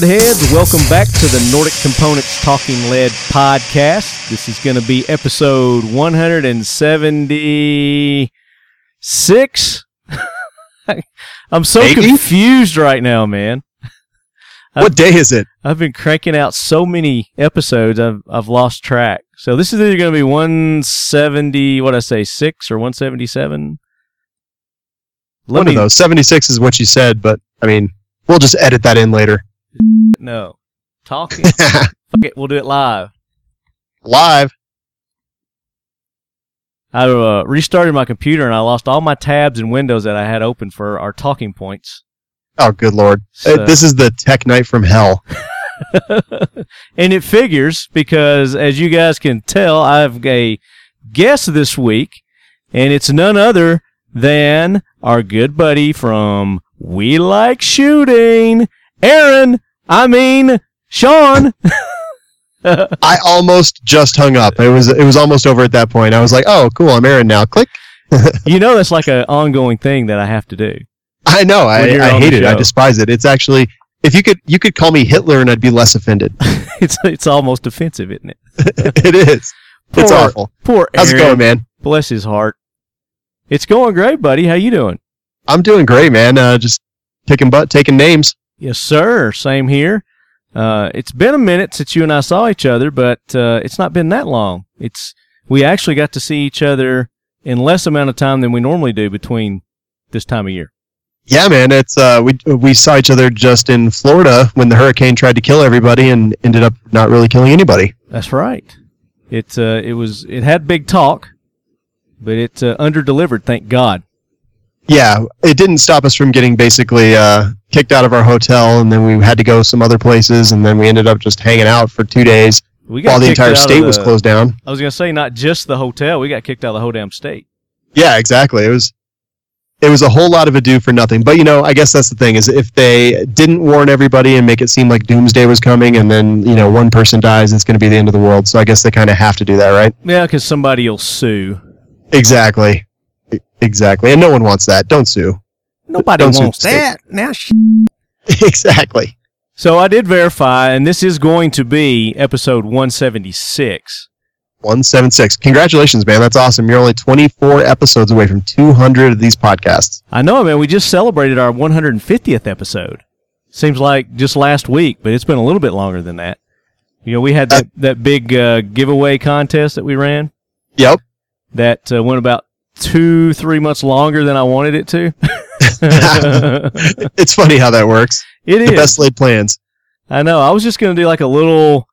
lead heads, welcome back to the Nordic Components Talking Lead podcast. This is going to be episode 176. I'm so Maybe? confused right now, man. What day is it? I've been cranking out so many episodes, I've I've lost track. So this is either going to be 170, what I say, six or 177. Let One me of those. 76 is what you said, but I mean, we'll just edit that in later. No talking. Fuck it, we'll do it live. Live. I uh, restarted my computer and I lost all my tabs and windows that I had open for our talking points. Oh, good lord. Uh, So- this is the tech night from hell. and it figures because, as you guys can tell, I have a guest this week, and it's none other than our good buddy from We Like Shooting, Aaron. I mean, Shawn. I almost just hung up. It was it was almost over at that point. I was like, "Oh, cool, I'm Aaron now." Click. you know that's like an ongoing thing that I have to do. I know. I, I hate it. I despise it. It's actually if you could you could call me Hitler and I'd be less offended. It's it's almost offensive, isn't it? it is. It's Poor- awful. Poor Aaron. How's it going, man? Bless his heart. It's going great, buddy. How you doing? I'm doing great, man. Uh, just kicking butt, taking names. Yes, sir. Same here. Uh, it's been a minute since you and I saw each other, but uh, it's not been that long. It's we actually got to see each other in less amount of time than we normally do between this time of year. Yeah, man. It's uh, we we saw each other just in Florida when the hurricane tried to kill everybody and ended up not really killing anybody. That's right. It uh, it was it had big talk, but it uh, under delivered. Thank God. Yeah, it didn't stop us from getting basically uh, kicked out of our hotel, and then we had to go some other places, and then we ended up just hanging out for two days We got while the entire state was closed down. I was gonna say not just the hotel. We got kicked out of the whole damn state. Yeah, exactly. It was it was a whole lot of ado for nothing. But you know, I guess that's the thing is if they didn't warn everybody and make it seem like doomsday was coming, and then you know one person dies, it's going to be the end of the world. So I guess they kind of have to do that, right? Yeah, because somebody will sue. Exactly. Exactly. And no one wants that. Don't sue. Nobody Don't wants the state. that. Now, sh- exactly. So I did verify, and this is going to be episode 176. 176. Congratulations, man. That's awesome. You're only 24 episodes away from 200 of these podcasts. I know, man. We just celebrated our 150th episode. Seems like just last week, but it's been a little bit longer than that. You know, we had that, that big uh, giveaway contest that we ran Yep. that uh, went about two, three months longer than I wanted it to. it's funny how that works. It The is. best laid plans. I know. I was just going to do like a little,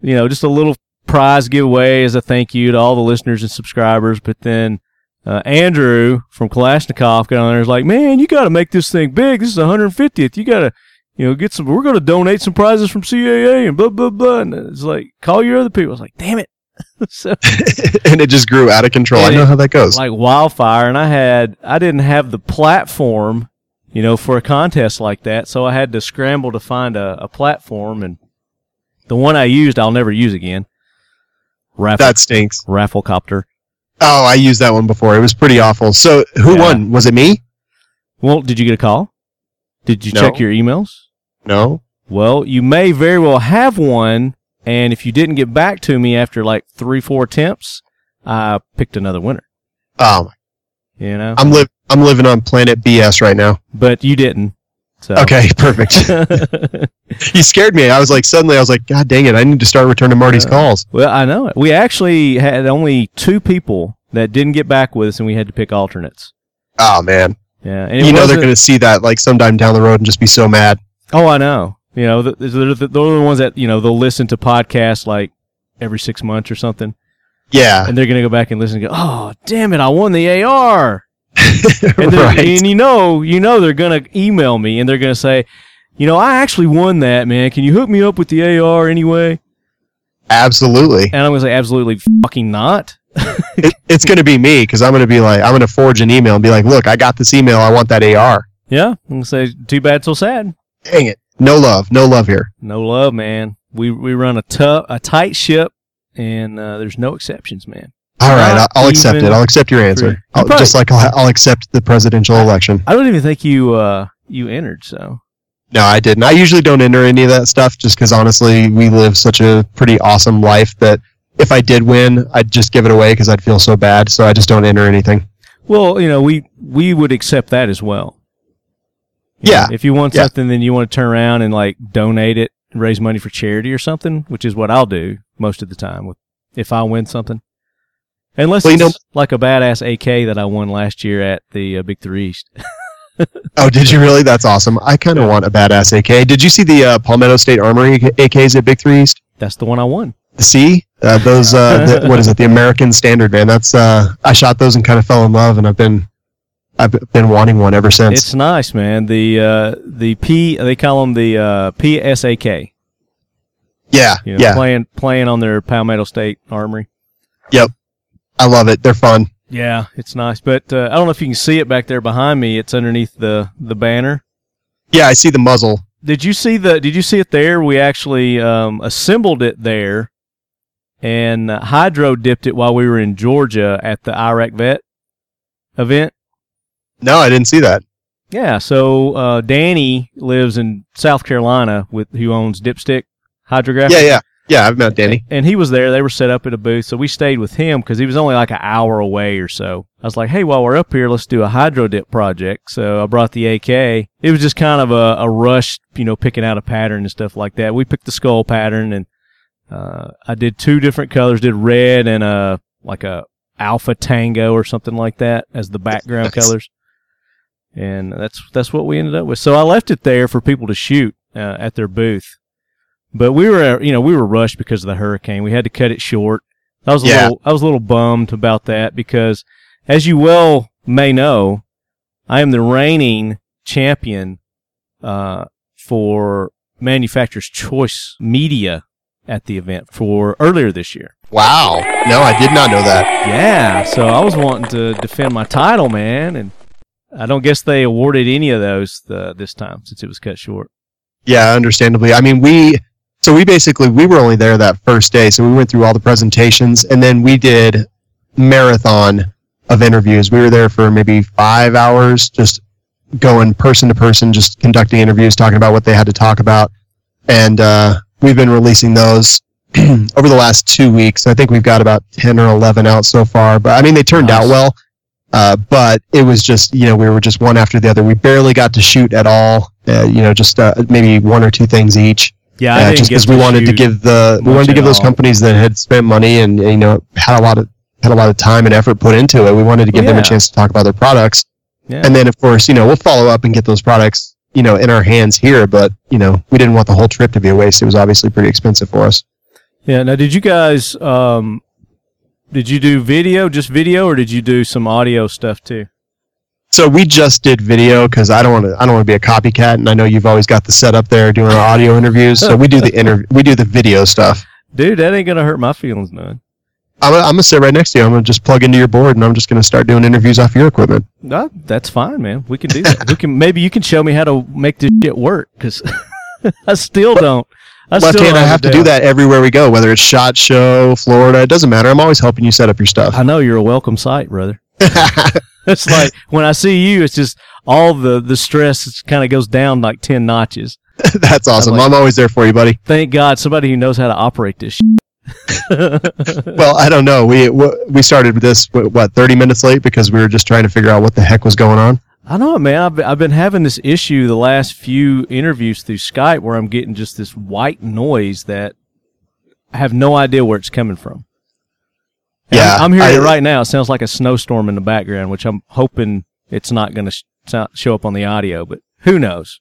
you know, just a little prize giveaway as a thank you to all the listeners and subscribers. But then uh, Andrew from Kalashnikov got on there and was like, man, you got to make this thing big. This is the 150th. You got to, you know, get some, we're going to donate some prizes from CAA and blah, blah, blah. And it's like, call your other people. I was like, damn it. so, and it just grew out of control. I know it- how that goes. like wildfire. And I had, I didn't have the platform, you know, for a contest like that. So I had to scramble to find a, a platform. And the one I used, I'll never use again. Raffle, that stinks. Rafflecopter. Oh, I used that one before. It was pretty awful. So who Yeah. won? Was it me? Well, did you get a call? Did you No. check your emails? No. Well, you may very well have one. And if you didn't get back to me after like three, four attempts, I picked another winner, Oh, my- you know, I'm live. I'm living on planet BS right now. but you didn't. So. Okay, perfect. you scared me. I was like, suddenly, I was like, God dang it! I need to start returning Marty's Uh, calls. Well, I know it. We actually had only two people that didn't get back with us, and we had to pick alternates. Oh man, Yeah, you know they're going to see that like sometime down the road and just be so mad. Oh, I know. You know, th- th- they're, the- they're the ones that you know they'll listen to podcasts like every six months or something, Yeah, and they're gonna go back and listen and go, "Oh, damn it, I won the AR." And, right. and you know, you know, they're gonna email me and they're gonna say, "You know, I actually won that, man. Can you hook me up with the AR anyway?" Absolutely. And I'm gonna say, "Absolutely fucking not." it, it's going to be me because I'm going to be like, I'm going to forge an email and be like, look, I got this email. I want that AR. Yeah, I'm gonna say, "Too bad, so sad." Dang it. No love. No love here. No love, man. We we run a tough, a tight ship, and uh, there's no exceptions, man. All right, Not I'll, I'll accept it. I'll accept your answer. I'll, probably- just like I'll, I'll accept the presidential election. I don't even think you uh you entered, so No, I didn't. I usually don't enter any of that stuff just because honestly, we live such a pretty awesome life that if I did win, I'd just give it away because I'd feel so bad. So I just don't enter anything. Well, you know, we we would accept that as well. You Yeah. know, if you want Yeah. something, then you want to turn around and like donate it, and raise money for charity or something, which is what I'll do most of the time with if I win something. Unless Well, it's know- like a badass AK that I won last year at the uh, Big Three East. Oh, did you really? That's awesome. I kind of want a badass AK. Did you see the uh, Palmetto State Armory AKs at Big Three East? That's the one I won. See uh, those? Uh, the, what is it? The American Standard, man. That's uh, I shot those and kind of fell in love, and I've been I've been wanting one ever since. It's nice, man. The uh, the P they call them the uh, PSAK. yeah, You know, yeah. playing playing on their Palmetto State Armory. Yep, I love it. They're fun. Yeah, it's nice. But uh, I don't know if you can see it back there behind me. It's underneath the the banner. Yeah, I see the muzzle. Did you see the? Did you see it there? We actually um, assembled it there, and uh, hydro dipped it while we were in Georgia at the Iraq Vet event. No, I didn't see that. Yeah, so uh, Danny lives in South Carolina with who owns Dipstick Hydrographic. Yeah, yeah, yeah. I've met Danny. and he was there. They were set up at a booth, so we stayed with him because he was only like an hour away or so. I was like, "Hey, while we're up here, let's do a hydro dip project." So I brought the AK. It was just kind of a, a rush, you know, picking out a pattern and stuff like that. We picked the skull pattern, and uh, I did two different colors. Did red and a like a alpha tango or something like that as the background Nice. colors. And that's that's what we ended up with. So I left it there for people to shoot uh, at their booth. But we were, you know, we were rushed because of the hurricane. We had to cut it short. I was a Yeah. little, I was a little bummed about that because, as you well may know, I am the reigning champion uh, for Manufacturer's Choice Media at the event for earlier this year. Wow. No, I did not know that. Yeah, so I was wanting to defend my title, man, and I don't guess they awarded any of those uh, this time since it was cut short. Yeah, understandably. I mean, we so we basically we were only there that first day, so we went through all the presentations, and then we did marathon of interviews. We were there for maybe five hours, just going person to person, just conducting interviews, talking about what they had to talk about, and uh, we've been releasing those over the last two weeks. I think we've got about ten or eleven out so far, but I mean they turned Nice. out well. Uh, but it was just, you know, we were just one after the other. We barely got to shoot at all. Uh, you know, just uh, maybe one or two things each. Yeah, Uh, just because we wanted to give the we wanted to give those all. companies that had spent money and you know had a lot of had a lot of time and effort put into it. We wanted to give them Yeah. a chance to talk about their products, Yeah. and then of course, you know, we'll follow up and get those products, you know, in our hands here. But you know, we didn't want the whole trip to be a waste. It was obviously pretty expensive for us. Yeah. Now, did you guys um, did you do video, just video, or did you do some audio stuff too? So we just did video because I don't want to. I don't want to be a copycat, and I know you've always got the setup there doing our audio interviews. So we do the interview. We do the video stuff. Dude, that ain't gonna hurt my feelings none. I'm gonna, I'm gonna sit right next to you. I'm gonna just plug into your board, and I'm just gonna start doing interviews off your equipment. No, that's fine, man. We can do that. we can maybe you can show me how to make this shit work because I still don't. I Left hand, I have to do that everywhere we go, whether it's Shot Show, Florida. It doesn't matter. I'm always helping you set up your stuff. I know you're a welcome sight, brother. It's like when I see you, it's just all the the stress kind of goes down like ten notches. That's awesome. like- I'm always there for you, buddy. Thank God, somebody who knows how to operate this. Well, I don't know. We we started this what 30 minutes late because we were just trying to figure out what the heck was going on. I know it, man. I've been, I've been having this issue the last few interviews through Skype where I'm getting just this white noise that I have no idea where it's coming from. And Yeah, I'm, I'm hearing I- it right now. It sounds like a snowstorm in the background, which I'm hoping it's not going to sh- show up on the audio, but who knows?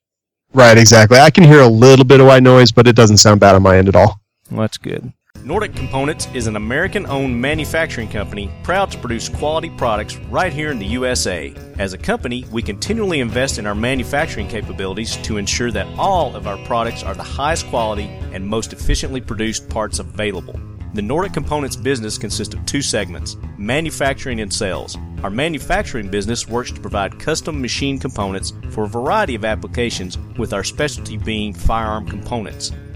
Right, exactly. I can hear a little bit of white noise, but it doesn't sound bad on my end at all. Well, that's good. Nordic Components is an American owned manufacturing company proud to produce quality products right here in the USA. As a company, we continually invest in our manufacturing capabilities to ensure that all of our products are the highest quality and most efficiently produced parts available. The Nordic Components business consists of two segments manufacturing and sales. Our manufacturing business works to provide custom machine components for a variety of applications, with our specialty being firearm components.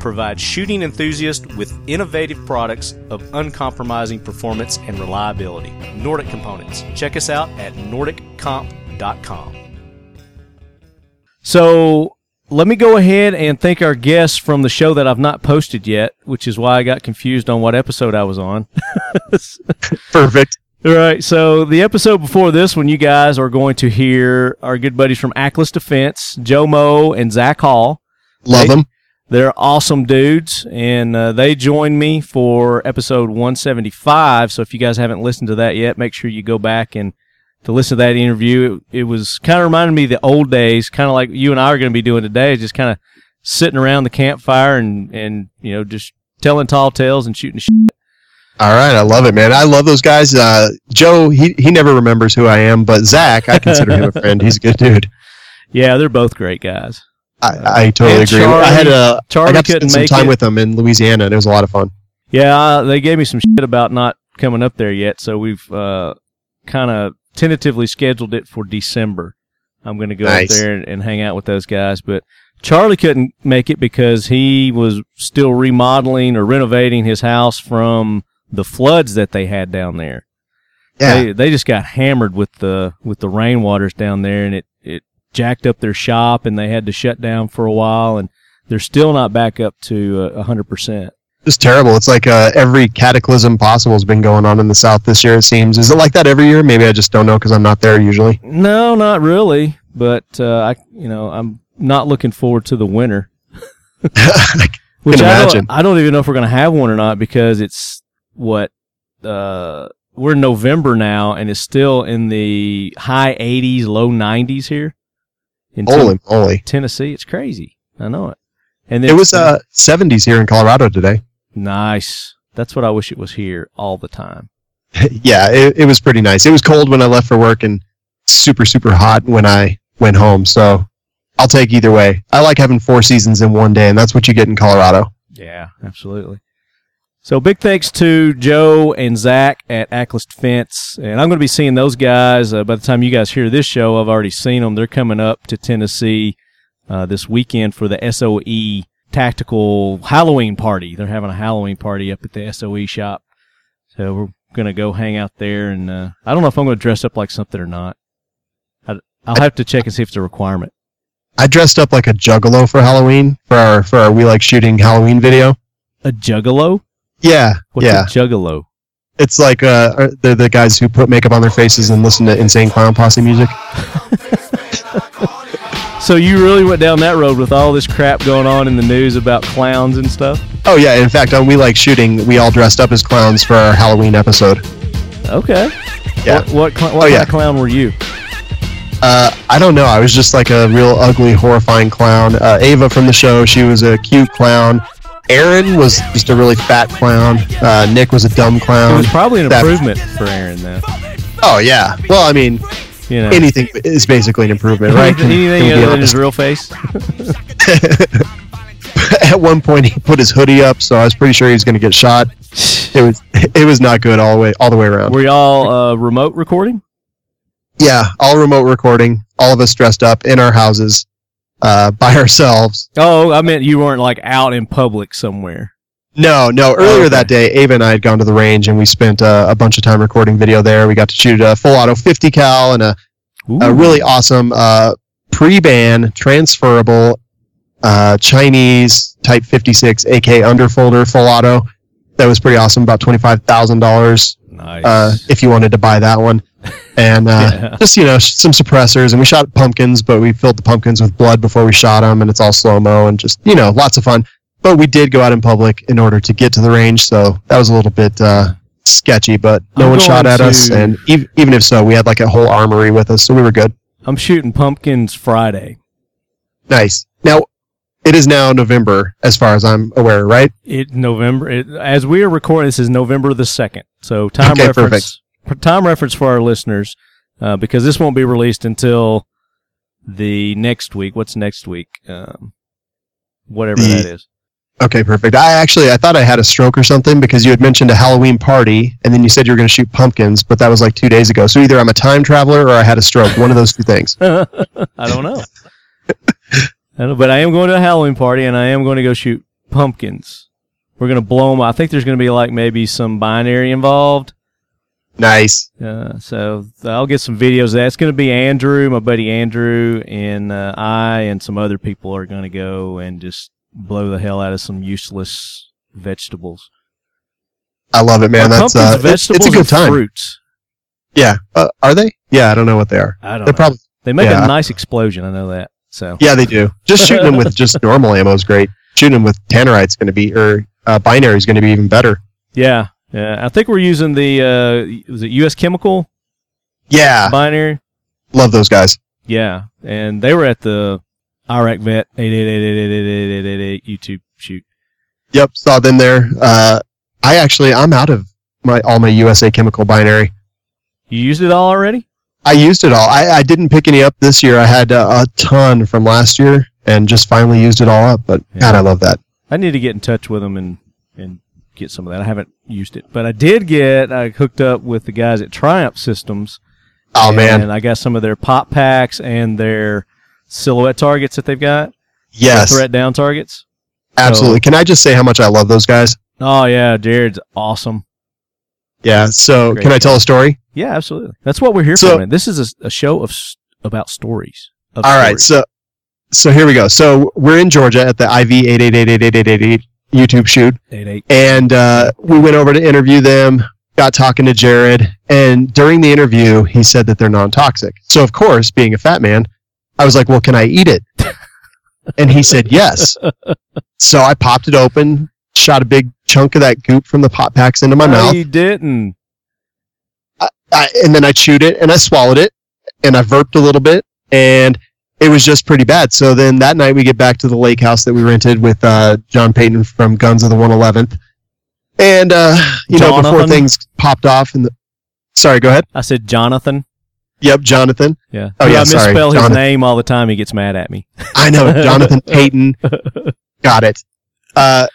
provide shooting enthusiasts with innovative products of uncompromising performance and reliability. Nordic Components. Check us out at nordiccomp.com. So let me go ahead and thank our guests from the show that I've not posted yet, which is why I got confused on what episode I was on. Perfect. All right. So the episode before this one, you guys are going to hear our good buddies from Aklys Defense, Joe Mo and Zach Hall. Love They- them. They're awesome dudes, and uh, they joined me for episode 175. So if you guys haven't listened to that yet, make sure you go back and to listen to that interview. It, it was kind of reminded me of the old days, kind of like you and I are going to be doing today, just kind of sitting around the campfire and and you know just telling tall tales and shooting shit. All right, I love it, man. I love those guys. Uh, Joe, he he never remembers who I am, but Zach, I consider him a friend. He's a good dude. Yeah, they're both great guys. I, I totally And agree. I had Charlie- a I Charlie got to spend some time it. with them in Louisiana, and it was a lot of fun. Yeah, uh, they gave me some shit about not coming up there yet, so we've uh, kind of tentatively scheduled it for December. I'm going to go Nice. up there and, and hang out with those guys, but Charlie couldn't make it because he was still remodeling or renovating his house from the floods that they had down there. Yeah, They they just got hammered with the with the rainwaters down there, and it it jacked up their shop, and they had to shut down for a while, and they're still not back up to a hundred percent. it's terrible. It's like uh, every cataclysm possible has been going on in the South this year. It seems. Is it like that every year? Maybe I just don't know because I'm not there usually. No, not really. But uh, I, you know, I'm not looking forward to the winter. Which Can I imagine. don't, I don't even know if we're going to have one or not because it's what uh, we're in November now, and it's still in the high 80s, low 90s here in Ten- Holy moly! Tennessee. It's crazy. I know it. And then It was uh 70s here in Colorado today. nice. That's what I wish it was here all the time. yeah, it, it was pretty nice. It was cold when I left for work and super super hot when I went home. So I'll take either way. I like having four seasons in one day, and that's what you get in Colorado. Yeah, absolutely. So big thanks to Joe and Zach at Aklys Defense, and I'm going to be seeing those guys uh, by the time you guys hear this show. I've already seen them. They're coming up to Tennessee uh, this weekend for the SOE Tactical Halloween party. They're having a Halloween party up at the SOE shop, so we're going to go hang out there. And uh, I don't know if I'm going to dress up like something or not. I, I'll have to check and see if it's a requirement. I dressed up like a juggalo for Halloween for our for our we like shooting Halloween video. A juggalo? Yeah, What's yeah. a juggalo? It's like uh, they're the guys who put makeup on their faces and listen to insane clown posse music. So you really went down that road with all this crap going on in the news about clowns and stuff? Oh yeah, in fact, on we like shooting, we all dressed up as clowns for our Halloween episode. Okay. Yeah. What what, cl- what Oh, yeah. clown were you? Uh, I don't know. I was just like a real ugly, horrifying clown. Uh, Ava from the show, she was a cute clown. Aaron was just a really fat clown. Uh, Nick was a dumb clown. It was probably an that- improvement for Aaron though. Oh yeah. Well, I mean, You know. anything is basically an improvement, right? Anything, anything Can we be other than his real face? At one point, he put his hoodie up, so I was pretty sure he was going to get shot. It was it was not good all the way all the way around. Were y'all uh, remote recording? Yeah, all remote recording, all of us dressed up in our houses, uh, by ourselves. Oh, I meant you weren't like out in public somewhere. No, no. Earlier that day, Ava and I had gone to the range, and we spent uh, a bunch of time recording video there. We got to shoot a full auto 50 cal and a, a really awesome uh, pre-ban transferable uh, Chinese Type 56 AK underfolder full auto. That was pretty awesome. About twenty five thousand dollars nice. uh, if you wanted to buy that one. And uh, Yeah. just you know some suppressors, and we shot pumpkins, but we filled the pumpkins with blood before we shot them, and it's all slow mo and just you know lots of fun. But we did go out in public in order to get to the range, so that was a little bit uh, sketchy. But no I'm one shot at us, and ev- even if so, we had like a whole armory with us, so we were good. I'm shooting pumpkins Friday. Nice. Now it is now November, as far as I'm aware, right? It November. It, as we are recording, this is November the second. So time Okay, reference time reference for our listeners, uh, because this won't be released until the next week. What's next week? Um, whatever that is. Okay, perfect. I actually I thought I had a stroke or something because you had mentioned a Halloween party and then you said you were going to shoot pumpkins, but that was like two days ago. So either I'm a time traveler or I had a stroke. One of those two things. I don't know. I don't, but I am going to a Halloween party and I am going to go shoot pumpkins. We're going to blow them. I think there's going to be like maybe some binary involved. Nice. Uh, so I'll get some videos That's going to be Andrew, my buddy Andrew, and uh, I and some other people are going to go and just blow the hell out of some useless vegetables. I love it, man. That's pumpkins uh, vegetables it's a good time. Fruits. Yeah. Uh, are they? Yeah, I don't know what they are. I don't They're know. probably they make yeah. a nice explosion. I know that. So Yeah, they do. Just shooting them with just normal ammo is great. Shooting them with tannerite's going to be or uh, binary is going to be even better. yeah, yeah. I think we're using the uh, was it U.S. Chemical Yeah, binary? love those guys. Yeah, and they were at the Iraq Vet eight eight eight eight eight eight eight eight eight YouTube shoot. Yep, saw them there. Uh, I actually I'm out of my all my USA Chemical binary. You used it all already? I used it all. I, I didn't pick any up this year. I had uh, a ton from last year and just finally used it all up. But Yeah. God, I love that. I need to get in touch with them and and get some of that. I haven't used it, but I did get I hooked up with the guys at Triumph Systems. Oh and man! And I got some of their pop packs and their silhouette targets that they've got. Yes, threat down targets. Absolutely. So, Can I just say how much I love those guys? Oh yeah, Jared's awesome. Yeah. So, Great. can I tell a story? Yeah, absolutely. That's what we're here so, for. Man. This is a, a show of about stories. Of all stories. right. So, so here we go. So we're in Georgia at the IV eight eight eight eight eight eight eight YouTube shoot. eight eight. and uh, we went over to interview them got talking to jared and during the interview he said that they're non-toxic so of course being a fat man i was like well can i eat it and he said yes so i popped it open shot a big chunk of that goop from the pop packs into my no, mouth He didn't. I, and then i chewed it and i swallowed it and i burped a little bit and it was just pretty bad so then that night we get back to the lake house that we rented with uh, john payton from guns of the 111th and uh, you know before things popped off and the sorry go ahead I said Jonathan. yep jonathan Yeah. Oh, If yeah, I sorry, misspell his Jonathan. name all the time. He gets mad at me. i know jonathan payton got it uh,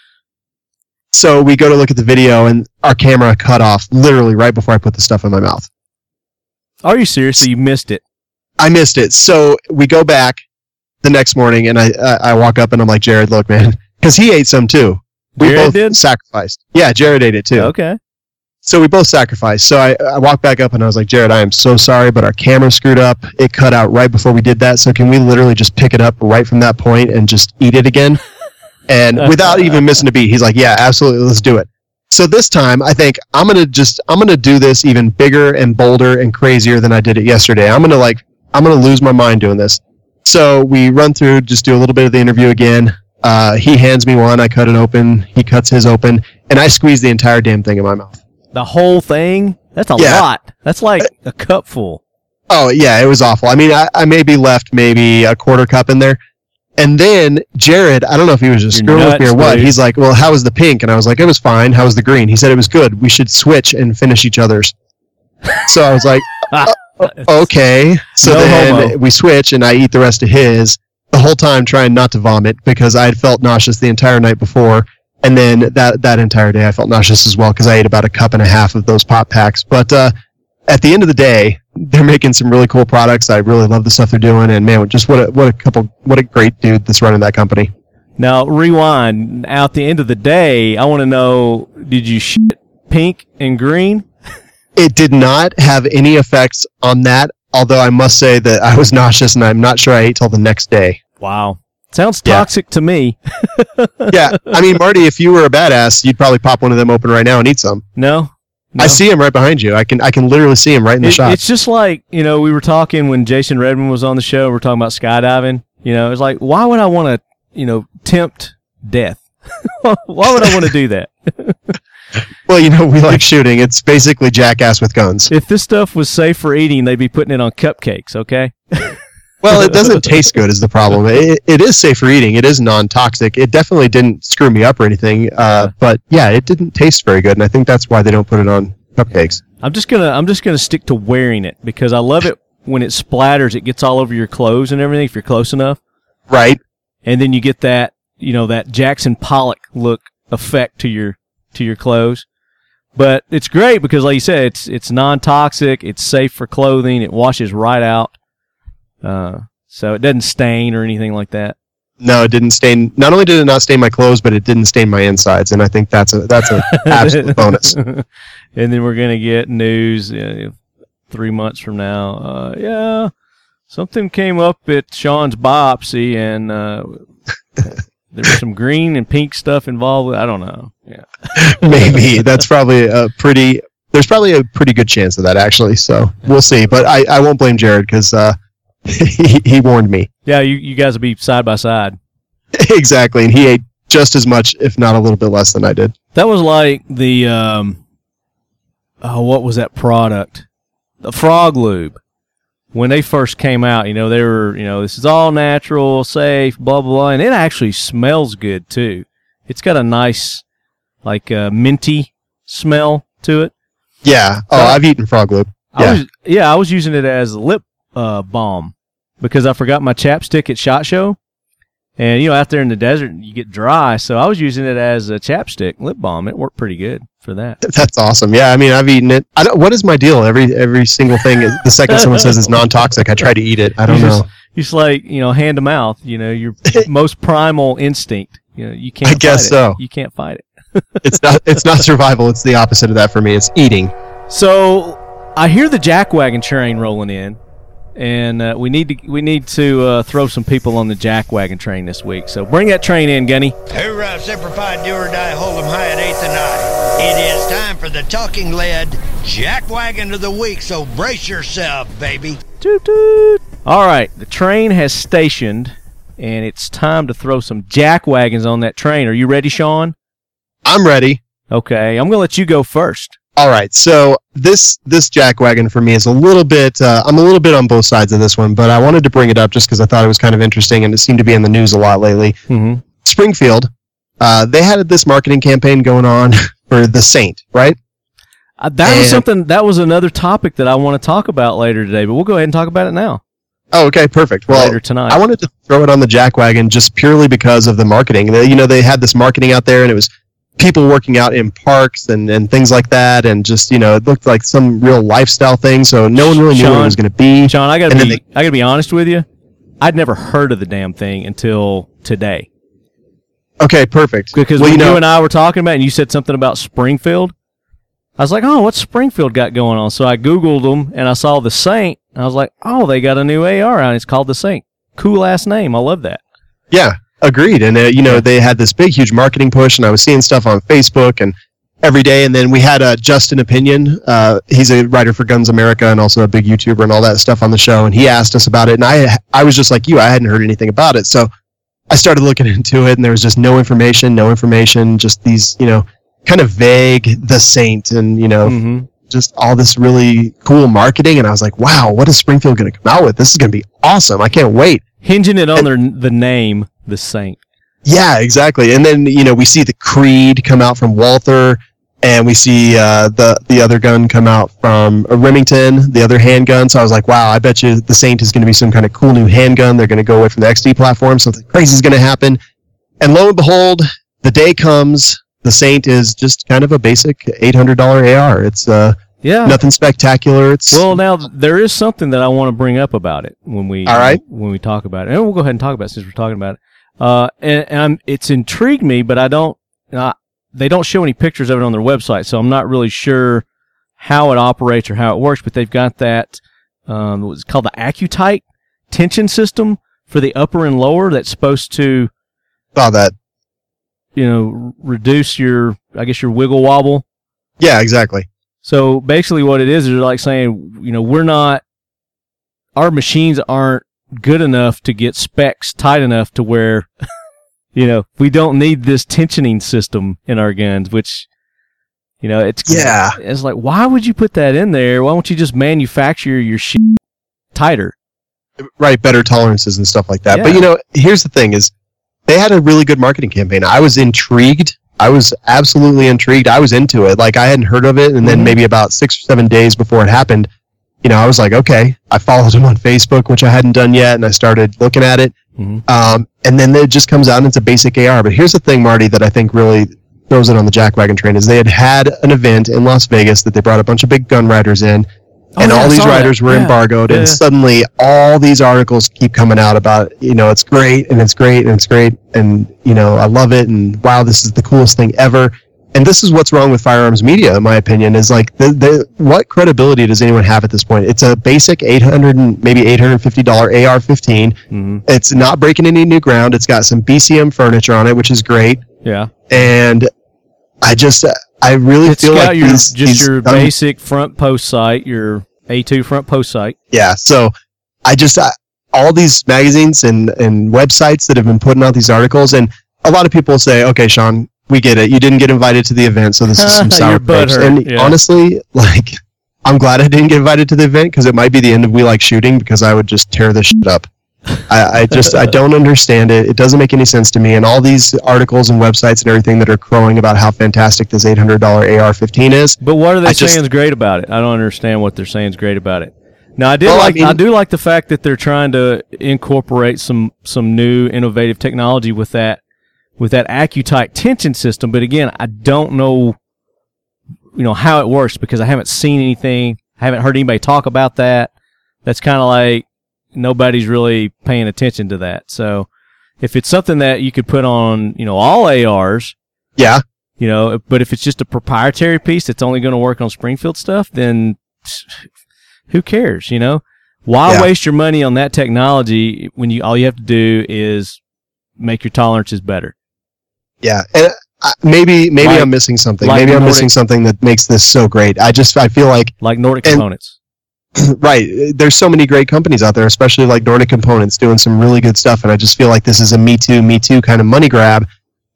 so we go to look at the video and our camera cut off literally right before i put the stuff in my mouth Are you serious? So you missed it. I missed it. So we go back the next morning, and I I, I walk up and I'm like, Jared, look, man, because he ate some too. We Jared both did? sacrificed. Yeah, Jared ate it too. Okay. So we both sacrificed. So I, I walked back up and I was like, Jared, I am so sorry, but our camera screwed up. It cut out right before we did that. So can we literally just pick it up right from that point and just eat it again? And without even missing a beat, he's like, yeah, absolutely, let's do it. So this time, I think I'm gonna just I'm gonna do this even bigger and bolder and crazier than I did it yesterday. I'm gonna like I'm gonna lose my mind doing this. So we run through, just do a little bit of the interview again. Uh, he hands me one, I cut it open. He cuts his open, and I squeeze the entire damn thing in my mouth. The whole thing? That's a Yeah. lot. That's like a cup full. Oh yeah, it was awful. I mean, I, I maybe left maybe a quarter cup in there, and then Jared, I don't know if he was just You're screwing with me or what. dude. He's like, "Well, how was the pink?" And I was like, "It was fine. How was the green?" He said it was good. We should switch and finish each other's. So I was like, "Okay." So No then homo. we switch, and I eat the rest of his. The whole time trying not to vomit because I had felt nauseous the entire night before, and then that that entire day I felt nauseous as well because I ate about a cup and a half of those pop packs. But uh, at the end of the day, they're making some really cool products. I really love the stuff they're doing, and man, just what a what a couple what a great dude that's running that company. Now rewind. At the end of the day, I want to know: Did you shit pink and green? It did not have any effects on that, although I must say that I was nauseous, and I'm not sure I ate till the next day. Wow, sounds Yeah. toxic to me. Yeah, I mean, Marty, if you were a badass, you'd probably pop one of them open right now and eat some. No, no. I see him right behind you. I can I can literally see him right in the It- shot. It's just like you know we were talking when Jason Redmond was on the show. We are talking about skydiving. You know, it's like why would I want to you know tempt death? why would I want to do that? Well, you know, we like shooting. It's basically jackass with guns. If this stuff was safe for eating, they'd be putting it on cupcakes. Okay. Well, it doesn't taste good is the problem. It, it is safe for eating. It is non-toxic. It definitely didn't screw me up or anything. Uh, but yeah, it didn't taste very good, and I think that's why they don't put it on cupcakes. I'm just gonna I'm just gonna stick to wearing it because I love it when it splatters. It gets all over your clothes and everything if you're close enough, Right? and then you get that you know that Jackson Pollock look effect to your to your clothes. But it's great because, like you said, it's it's non toxic. It's safe for clothing. It washes right out, uh, so it doesn't stain or anything like that. No, it didn't stain. Not only did it not stain my clothes, but it didn't stain my insides, and I think that's a that's a absolute bonus. and then we're gonna get news uh, three months from now. Uh, yeah, something came up at Shawn's biopsy, and uh, there was some green and pink stuff involved. I don't know. Yeah, Maybe that's probably a pretty. There's probably a pretty good chance of that actually. So we'll see. But I, I won't blame Jared because uh, he he warned me yeah. You you guys will be side by side. exactly, and he ate just as much, if not a little bit less than I did. That was like the um, oh, what was that product? The Frog Lube. When they first came out, you know, they were, you know, this is all natural, safe, blah blah blah, and it actually smells good too. It's got a nice, like, uh, minty smell to it. Yeah. Oh, Uh, I've eaten frog. I Yeah. was, yeah, I was using it as a lip uh, balm because I forgot my chapstick at Shot Show, and you know, out there in the desert, you get dry, so I was using it as a chapstick lip balm. It worked pretty good for that. That's awesome. Yeah, I mean, I've eaten it. I don't, what is my deal? Every every single thing. is- The second someone says it's non-toxic, I try to eat it. I don't You know. just- It's like you know, hand to mouth. You know, your most primal instinct. You know, you can't. I guess it. so. You can't fight it. It's not. It's not survival. It's the opposite of that for me. It's eating. So I hear the jackwagon train rolling in, and uh, we need to we need to uh, throw some people on the jack wagon train this week. So bring that train in, Gunny. Hoorah, simplified do or die, hold 'em high at eighth and nine. It is time for the talking lead jack wagon of the week, so brace yourself, baby. Toot toot. All right, the train has stationed, and it's time to throw some jack wagons on that train. Are you ready, Shawn? I'm ready. Okay, I'm gonna let you go first. All right. So this this jackwagon for me is a little bit. Uh, I'm a little bit on both sides of this one, but I wanted to bring it up just because I thought it was kind of interesting and it seemed to be in the news a lot lately. Mm-hmm. Springfield, uh, they had this marketing campaign going on for the Saint, right? Uh, that was something. That was another topic that I want to talk about later today, but we'll go ahead and talk about it now. Oh, okay, perfect. Well, later tonight. I wanted to throw it on the jackwagon just purely because of the marketing. They, you know, they had this marketing out there, and it was people working out in parks and, and things like that, and just you know, it looked like some real lifestyle thing. So no one really knew what it was going to be. Shawn, I gotta And be, I gotta be honest with you. I'd never heard of the damn thing until today Okay, perfect. because well, when you you, and I were talking about, it and you said something about Springfield. I was like, "Oh, what's Springfield got going on?" So I googled them and I saw the Saint. And I was like, "Oh, they got a new AR out. It's called the Saint. Cool ass name. I love that." yeah, agreed. And uh, you know, they had this big, huge marketing push, and I was seeing stuff on Facebook and every day. And then we had uh, Justin Opinion. Uh, he's a writer for Guns America and also a big YouTuber and all that stuff on the show. And he asked us about it, and I I was just like you, I hadn't heard anything about it, so I started looking into it, and there was just no information, no information, just these you know kind of vague the Saint and you know Mm-hmm. just all this really cool marketing. And I was like, wow, what is Springfield going to come out with? This is going to be awesome. I can't wait. Hinging it on their the name, the Saint. Yeah, exactly. And then you know we see the Creed come out from Walther, and we see uh, the the other gun come out from Remington, the other handgun. So I was like, wow, I bet you the Saint is going to be some kind of cool new handgun. They're going to go away from the XD platform. Something crazy is going to happen. And lo and behold, the day comes. The Saint is just kind of a basic eight hundred dollar AR. It's uh, Yeah. nothing spectacular. It's Well, now there is something that I want to bring up about it when we All right. when we talk about it, and we'll go ahead and talk about it since we're talking about it. Uh, and, and I'm, it's intrigued me, but I don't. Uh, they don't show any pictures of it on their website, so I'm not really sure how it operates or how it works. But they've got that um, what's called the Accutite tension system for the upper and lower that's supposed to saw that. you know reduce your I guess your wiggle wobble. Yeah, exactly. So basically, what it is is like saying, you know, we're not, our machines aren't good enough to get specs tight enough to where, you know, we don't need this tensioning system in our guns, which, you know, it's Yeah. it's like, why would you put that in there? Why don't you just manufacture your shit tighter? right better tolerances and stuff like that but you know here's the thing is they had a really good marketing campaign i was intrigued I was absolutely intrigued. I was into it. Like I hadn't heard of it, and then Mhm. maybe about six or seven days before it happened, you know, I was like, okay. I followed him on Facebook, which I hadn't done yet, and I started looking at it. Mhm. Um, and then it just comes out and it's a basic AR. But here's the thing, Marty, that I think really throws it on the jackwagon train is they had had an event in Las Vegas that they brought a bunch of big gun riders in, Oh, and yeah, all these saw that. riders were Yeah. embargoed, Yeah. and suddenly all these articles keep coming out about you know it's great and it's great and it's great and you know I love it and wow this is the coolest thing ever. And this is what's wrong with firearms media, in my opinion, is like the, the what credibility does anyone have at this point? It's a basic eight hundred and maybe eight hundred and fifty dollar AR fifteen. Mhm. It's not breaking any new ground. It's got some BCM furniture on it, which is great. Yeah. And I just I really It's feel like your these, just these your gun basic front post sight, your A2 front post sight. yeah so i just I, all these magazines and and websites that have been putting out these articles and a lot of people say okay shawn we get it you didn't get invited to the event so this is some sour grapes and yeah. honestly like i'm glad i didn't get invited to the event because it might be the end of we like shooting because i would just tear this shit up I, I just I don't understand it. It doesn't make any sense to me. And all these articles and websites and everything that are crowing about how fantastic this eight hundred dollar AR-15 is. But what are they I just- saying is great about it? I don't understand what they're saying is great about it. Now I do Well, like I, mean- do like the fact that they're trying to incorporate some some new innovative technology with that with that AccuTite tension system. But again, I don't know you know how it works because I haven't seen anything. I haven't heard anybody talk about that. That's kind of like nobody's really paying attention to that. So if it's something that you could put on, you know, all ARs, Yeah, you know but if it's just a proprietary piece that's only going to work on springfield stuff then who cares you know why Yeah. waste your money on that technology when you all you have to do is make your tolerances better Yeah, and uh, maybe maybe Like- I'm missing something. like maybe I'm Nordic- missing something that makes this so great. I just I feel like like nordic And- components right. There's so many great companies out there, especially like Nordic Components, doing some really good stuff, and I just feel like this is a me too, me too kind of money grab,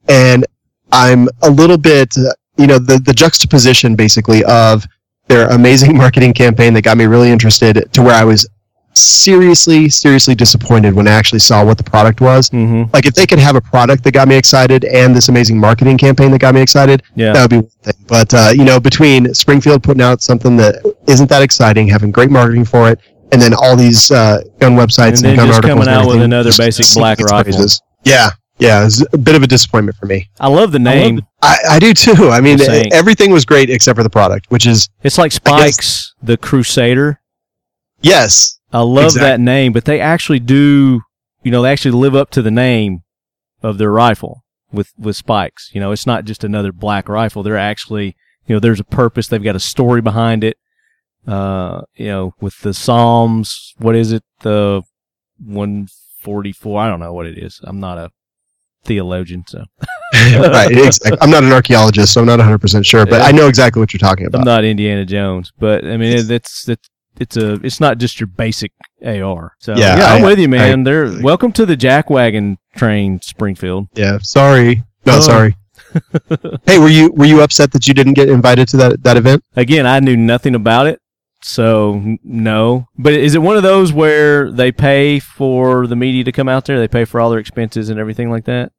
and I'm a little bit, uh, you know, the the juxtaposition basically of their amazing marketing campaign that got me really interested to where I was seriously, seriously disappointed when I actually saw what the product was. mm-hmm Like if they could have a product that got me excited and this amazing marketing campaign that got me excited, yeah that would be one thing. But uh, you know, between Springfield putting out something that isn't that exciting, having great marketing for it, and then all these uh, gun websites And and, gun just articles, coming and out with another basic black its rifle. Yeah, yeah, it's a bit of a disappointment for me. i love the name I, I do too. I mean, Just everything was great except for the product, which is it's like I guess- spikes the crusader yes, i love Exactly. that name but they actually do you know they actually live up to the name of their rifle with with spikes you know it's not just another black rifle they're actually you know there's a purpose they've got a story behind it uh you know with the psalms what is it the 144 i don't know what it is i'm not a theologian so right. Exactly. I'm not an archaeologist, so I'm not 100 percent sure, but. I know exactly what you're talking about. i'm not indiana jones but i mean it, it's it's it's a it's not just your basic ar so Yeah, yeah, i'm I- with you man I- they're welcome to the jackwagon train springfield yeah. Sorry. No, Oh. sorry. hey, were you were you upset that you didn't get invited to that that event? again i knew nothing about it so no but is it one of those where they pay for the media to come out there they pay for all their expenses and everything like that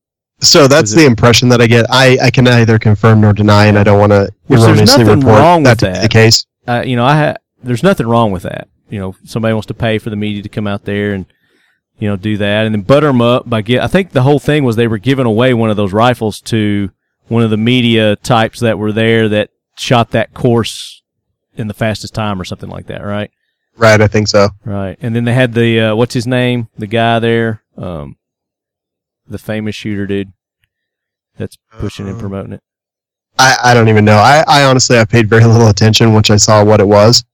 So that's the impression that I get. I, I can neither confirm nor deny, and I don't want to erroneously report wrong that with to be the case. uh, you know i ha- there's nothing wrong with that you know somebody wants to pay for the media to come out there and you know do that and then butter them up by get i think the whole thing was they were giving away one of those rifles to one of the media types that were there that shot that course in the fastest time or something like that right Right, I think so. Right, and then they had the uh, what's his name, the guy there, um, the famous shooter dude, that's pushing and Uh, promoting it. I, I don't even know. I, I honestly I paid very little attention once I saw what it was,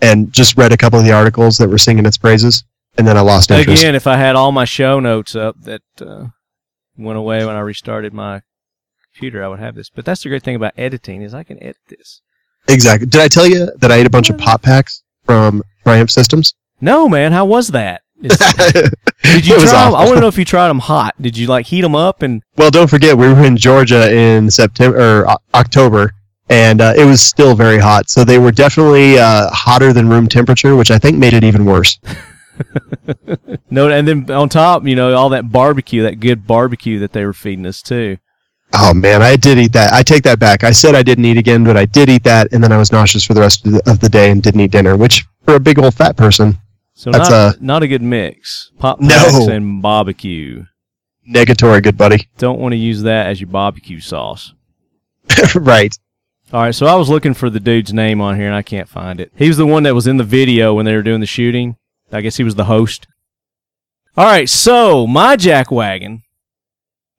and just read a couple of the articles that were singing its praises, and then I lost interest. Again, if I had all my show notes up that uh, went away when I restarted my computer, I would have this. But that's the great thing about editing is I can edit this. Exactly. Did I tell you that I ate a bunch of pop packs from Triumph Systems? No, man, how was that? did you try 'em? I want to know if you tried them hot. Did you like heat them up and? Well, don't forget we were in Georgia in September or October, and uh, it was still very hot. So they were definitely uh, hotter than room temperature, which I think made it even worse. No, and then on top, you know, all that barbecue, that good barbecue that they were feeding us too. Oh man, I did eat that. I take that back. I said I didn't eat again, but I did eat that, and then I was nauseous for the rest of the, of the day and didn't eat dinner. Which for a big old fat person, So That's not, not a good mix. Pop No. And barbecue. negatory, good buddy. Don't want to use that as your barbecue sauce. right. All right, so I was looking for the dude's name on here and I can't find it. He was the one that was in the video when they were doing the shooting. I guess he was the host. All right, so my jack wagon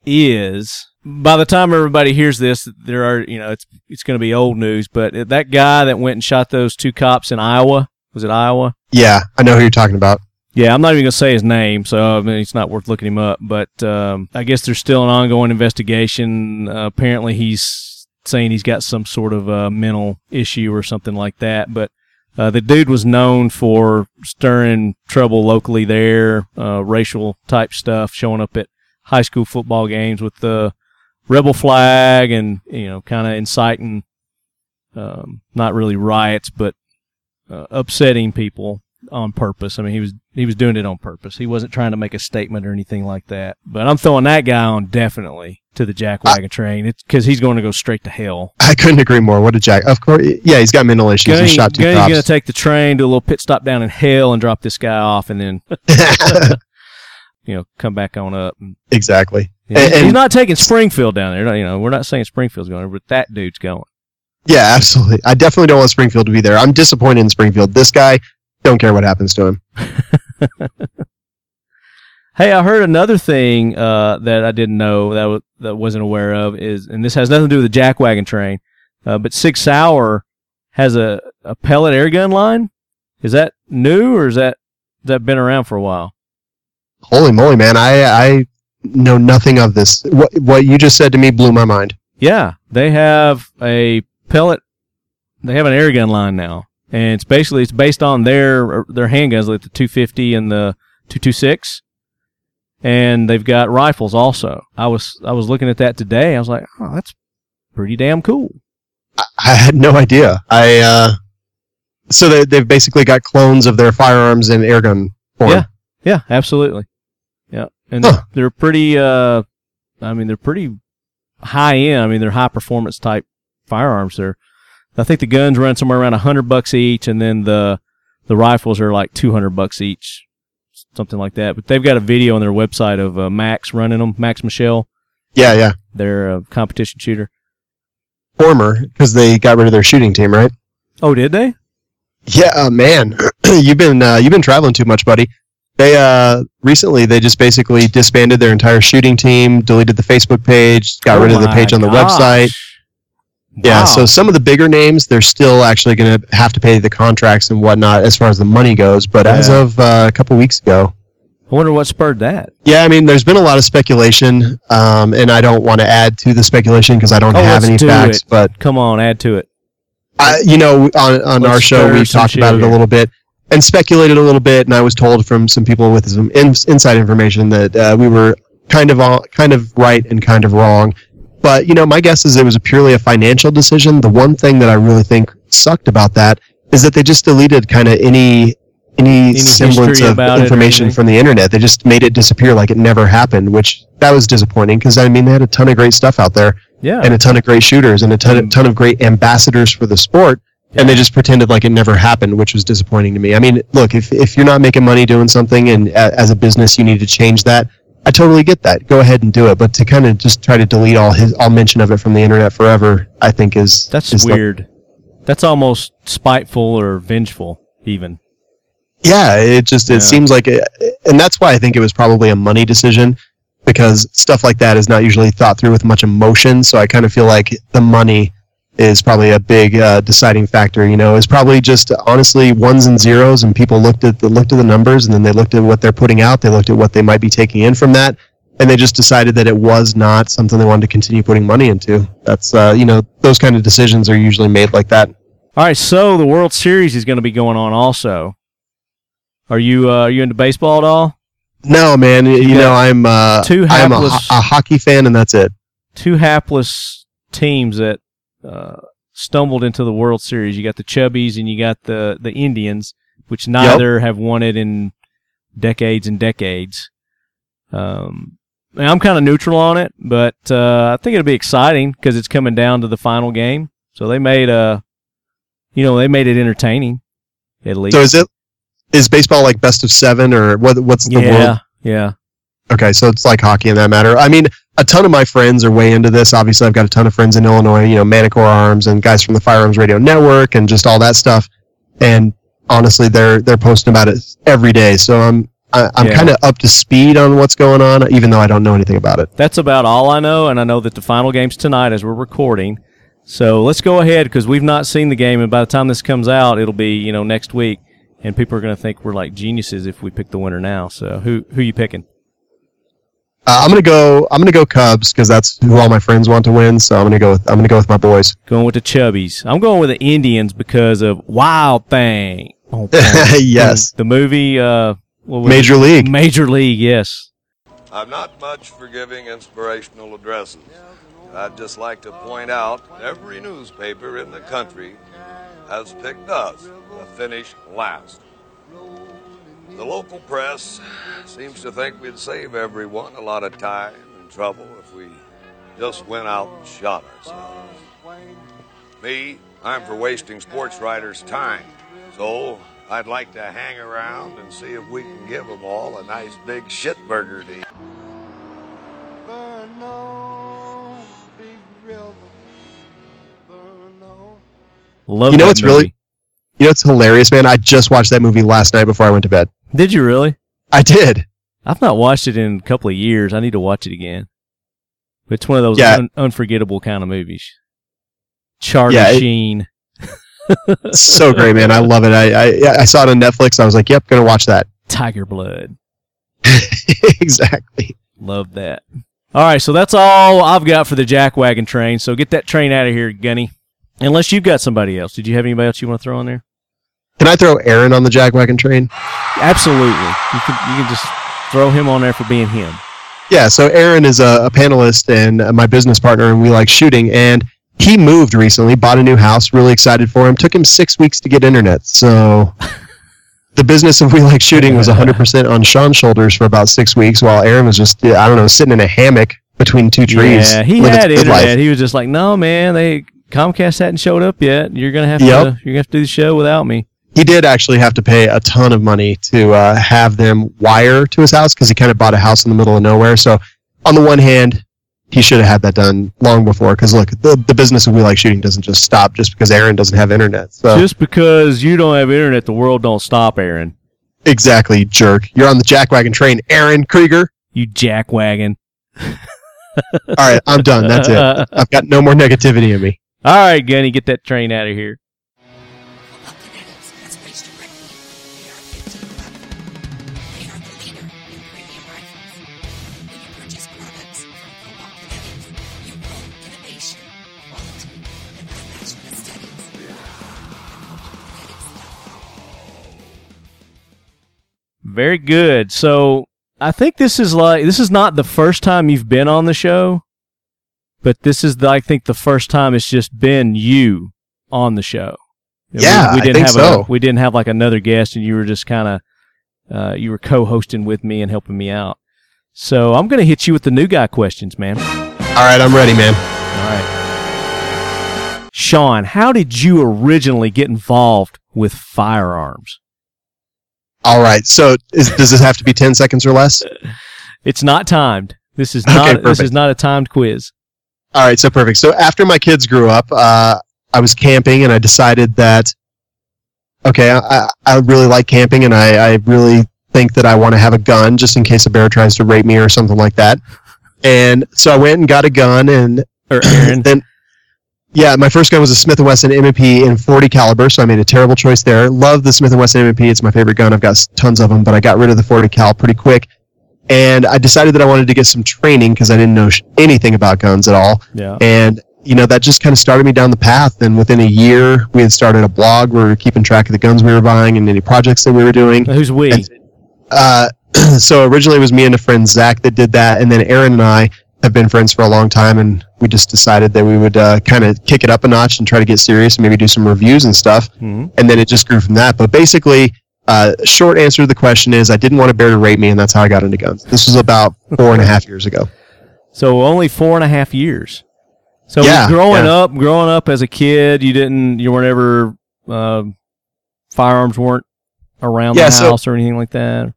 is by the time everybody hears this, there are you know it's it's going to be old news. But that guy that went and shot those two cops in Iowa was it Iowa? Yeah, I know who you're talking about. Yeah, I'm not even going to say his name, so I mean, it's not worth looking him up. But um, I guess there's still an ongoing investigation. Uh, apparently, he's saying he's got some sort of uh, mental issue or something like that. But uh, the dude was known for stirring trouble locally there, uh, racial type stuff, showing up at high school football games with the rebel flag and you know, kind of inciting, um, not really riots, but uh, upsetting people on purpose. I mean, he was he was doing it on purpose. He wasn't trying to make a statement or anything like that. But I'm throwing that guy on definitely to the jack wagon train. It's because he's going to go straight to hell. I couldn't agree more. What a jack! Of course, yeah, he's got mental issues. Gunny, he shot two Gunny's going to take the train, do a little pit stop down in hell, and drop this guy off, and then you know come back on up. And, exactly. know, And- he's not taking Springfield down there. You know, we're not saying Springfield's going, but that dude's going. Yeah, absolutely. I definitely don't want Springfield to be there. I'm disappointed in Springfield. This guy, don't care what happens to him. Hey, I heard another thing uh, that I didn't know that w- that wasn't aware of is, and this has nothing to do with the jack wagon train, uh, but Sig Sauer has a, a pellet air gun line. Is that new or is that has that been around for a while? Holy moly, man! I I know nothing of this. What what you just said to me blew my mind. Yeah, they have a pellet. They have an air gun line now, and it's basically it's based on their their handguns, like the 250 and the 226, and they've got rifles also. I was I was looking at that today. I was like, oh, that's pretty damn cool. I, I had no idea. I uh, so they they've basically got clones of their firearms in airgun form. Yeah. Yeah, absolutely. Yeah, and Huh. they're, they're pretty. Uh, I mean, they're pretty high end. I mean, they're high performance type firearms. They're. I think the guns run somewhere around a hundred bucks each, and then the the rifles are like two hundred bucks each, something like that. But they've got a video on their website of uh, Max running them. Max Michel, yeah, yeah. their uh, competition shooter. Former because they got rid of their shooting team, right? Oh, did they? Yeah, uh, man, you've been uh, you've been traveling too much, buddy. They uh recently they just basically disbanded their entire shooting team, deleted the Facebook page, got Oh rid of the page on the gosh. website. Yeah, Wow. so some of the bigger names, they're still actually going to have to pay the contracts and whatnot as far as the money goes. But as of uh, a couple weeks ago, I wonder what spurred that. yeah, I mean, there's been a lot of speculation, um, and I don't want to add to the speculation because I don't Oh, have any do facts. it. But Come on, add to it. I, you know, on on Let's our show we've talked about it a little bit and speculated a little bit, and I was told from some people with some in, inside information that uh, we were kind of all, kind of right and kind of wrong. But you know, my guess is it was a purely a financial decision. The one thing that I really think sucked about that is that they just deleted kind of any any, Any semblance of about it or information from the internet. They just made it disappear like it never happened, which that was disappointing because I mean they had a ton of great stuff out there Yeah. and a ton of great shooters and a ton, Mm. ton of great ambassadors for the sport. And they just pretended like it never happened, which was disappointing to me. I mean, look, if, if you're not making money doing something and a, as a business you need to change that, I totally get that. Go ahead and do it. But to kind of just try to delete all his all mention of it from the internet forever, I think is That's is the- weird. That's almost spiteful or vengeful, even. yeah, it just it Yeah. seems like, it, and that's why I think it was probably a money decision because stuff like that is not usually thought through with much emotion. So I kind of feel like the money is probably a big uh, deciding factor. You know, it's probably just honestly ones and zeros, and people looked at the looked at the numbers, and then they looked at what they're putting out. They looked at what they might be taking in from that, and they just decided that it was not something they wanted to continue putting money into. That's uh, you know, those kind of decisions are usually made like that. All right, so the World Series is going to be going on also. Are you uh, are you into baseball at all? No, man. You got know, I'm uh, two I'm a, a hockey fan, and that's it. Two hapless teams that uh, stumbled into the World Series. You got the Cubbies and you got the the Indians, which neither have won it in decades and decades. Um, I'm kind of neutral on it, but uh, I think it'll be exciting because it's coming down to the final game. So they made uh you know, they made it entertaining at least. So is it is baseball like best of seven or what? What's the yeah, world? yeah. Okay, so it's like hockey in that matter. I mean, a ton of my friends are way into this. Obviously, I've got a ton of friends in Illinois. You know, Manticore Arms and guys from the Firearms Radio Network and just all that stuff. And honestly, they're they're posting about it every day. So I'm I, I'm Yeah. kind of up to speed on what's going on, even though I don't know anything about it. That's about all I know, and I know that the final game's tonight as we're recording. So let's go ahead because we've not seen the game, and by the time this comes out, it'll be you know next week, and people are going to think we're like geniuses if we pick the winner now. So who who you picking? Uh, I'm gonna go. I'm gonna go Cubs because that's who all my friends want to win. So I'm gonna go with I'm gonna go with my boys. Going with the Cubbies. I'm going with the Indians because of Wild Thing. Oh, yes, the movie. Uh, what was Major it? League. Major League. Yes. I'm not much for giving inspirational addresses. I'd just like to point out every newspaper in the country has picked us to finish last. The local press seems to think we'd save everyone a lot of time and trouble if we just went out and shot ourselves. Me, I'm for wasting sports writers' time. So I'd like to hang around and see if we can give them all a nice big shitburger to eat. Love You know that what's really- you know it's hilarious, man. I just watched that movie last night before I went to bed. Did you really? I did. I've not watched it in a couple of years. I need to watch it again. It's one of those Yeah. un- unforgettable kind of movies. Charlie Yeah, it- Sheen. so great, man. I love it. I, I I saw it on Netflix. I was like, yep, gonna watch that. Tiger Blood. exactly. Love that. All right, so that's all I've got for the jackwagon train. So get that train out of here, Gunny. Unless you've got somebody else. Did you have anybody else you want to throw in there? Can I throw Aaron on the jackwagon train? Absolutely. You can you can just throw him on there for being him. Yeah. So Aaron is a, a panelist and my business partner, and we like shooting. And he moved recently, bought a new house. Really excited for him. Took him six weeks to get internet. So. The business of We Like Shooting was 100% on Shawn's shoulders for about six weeks, while Aaron was just, I don't know, sitting in a hammock between two trees. Yeah, he had internet. life. He was just like, "No, man, they Comcast hadn't showed up yet. You're gonna have Yep. to you're gonna have to do the show without me." He did actually have to pay a ton of money to uh, have them wire to his house because he kind of bought a house in the middle of nowhere. So, on the one hand, he should have had that done long before. Because look, the, the business of we like shooting doesn't just stop just because Aaron doesn't have internet. So Just because you don't have internet, the world don't stop, Aaron. exactly, jerk. You're on the jackwagon train, Aaron Krieger. You jackwagon. All right, I'm done. That's it. I've got no more negativity in me. All right, Gunny, get that train out of here. Very good. So I think this is like this is not the first time you've been on the show, but this is the, I think the first time it's just been you on the show. Yeah, we, I didn't think have so. a we didn't have like another guest, and you were just kind of uh, you were co-hosting with me and helping me out. So I'm gonna hit you with the new guy questions, man. All right, I'm ready, man. All right. Shawn, how did you originally get involved with firearms? All right. So, is, does this have to be 10 seconds or less? It's not timed. This is Okay, not this is not a timed quiz. All right, so perfect. So after my kids grew up, uh, I was camping, and I decided that okay, I, I- I really like camping, and I, I really think that I want to have a gun just in case a bear tries to rape me or something like that. And so I went and got a gun, and Or Aaron. then yeah, my first gun was a Smith & Wesson M&P in 40 caliber, so I made a terrible choice there. Love the Smith & Wesson M&P; it's my favorite gun. I've got tons of them, but I got rid of the 40 cal pretty quick. And I decided that I wanted to get some training because I didn't know sh- anything about guns at all yeah. and you know that just kind of started me down the path and within a year we had started a blog where we were keeping track of the guns we were buying and any projects that we were doing Who's we? And- uh, so originally it was me and a friend zach that did that and then aaron and i have been friends for a long time and we just decided that we would uh, kind of kick it up a notch and try to get serious and maybe do some reviews and stuff Mhm. and then it just grew from that but basically Uh, short answer to the question is I didn't want a bear to rape me, and that's how I got into guns. This was about four and a half years ago. So only four and a half years. So Yeah, growing yeah. up, growing up as a kid, you didn't, you weren't ever, uh, firearms weren't around Yeah, the so- house or anything like that.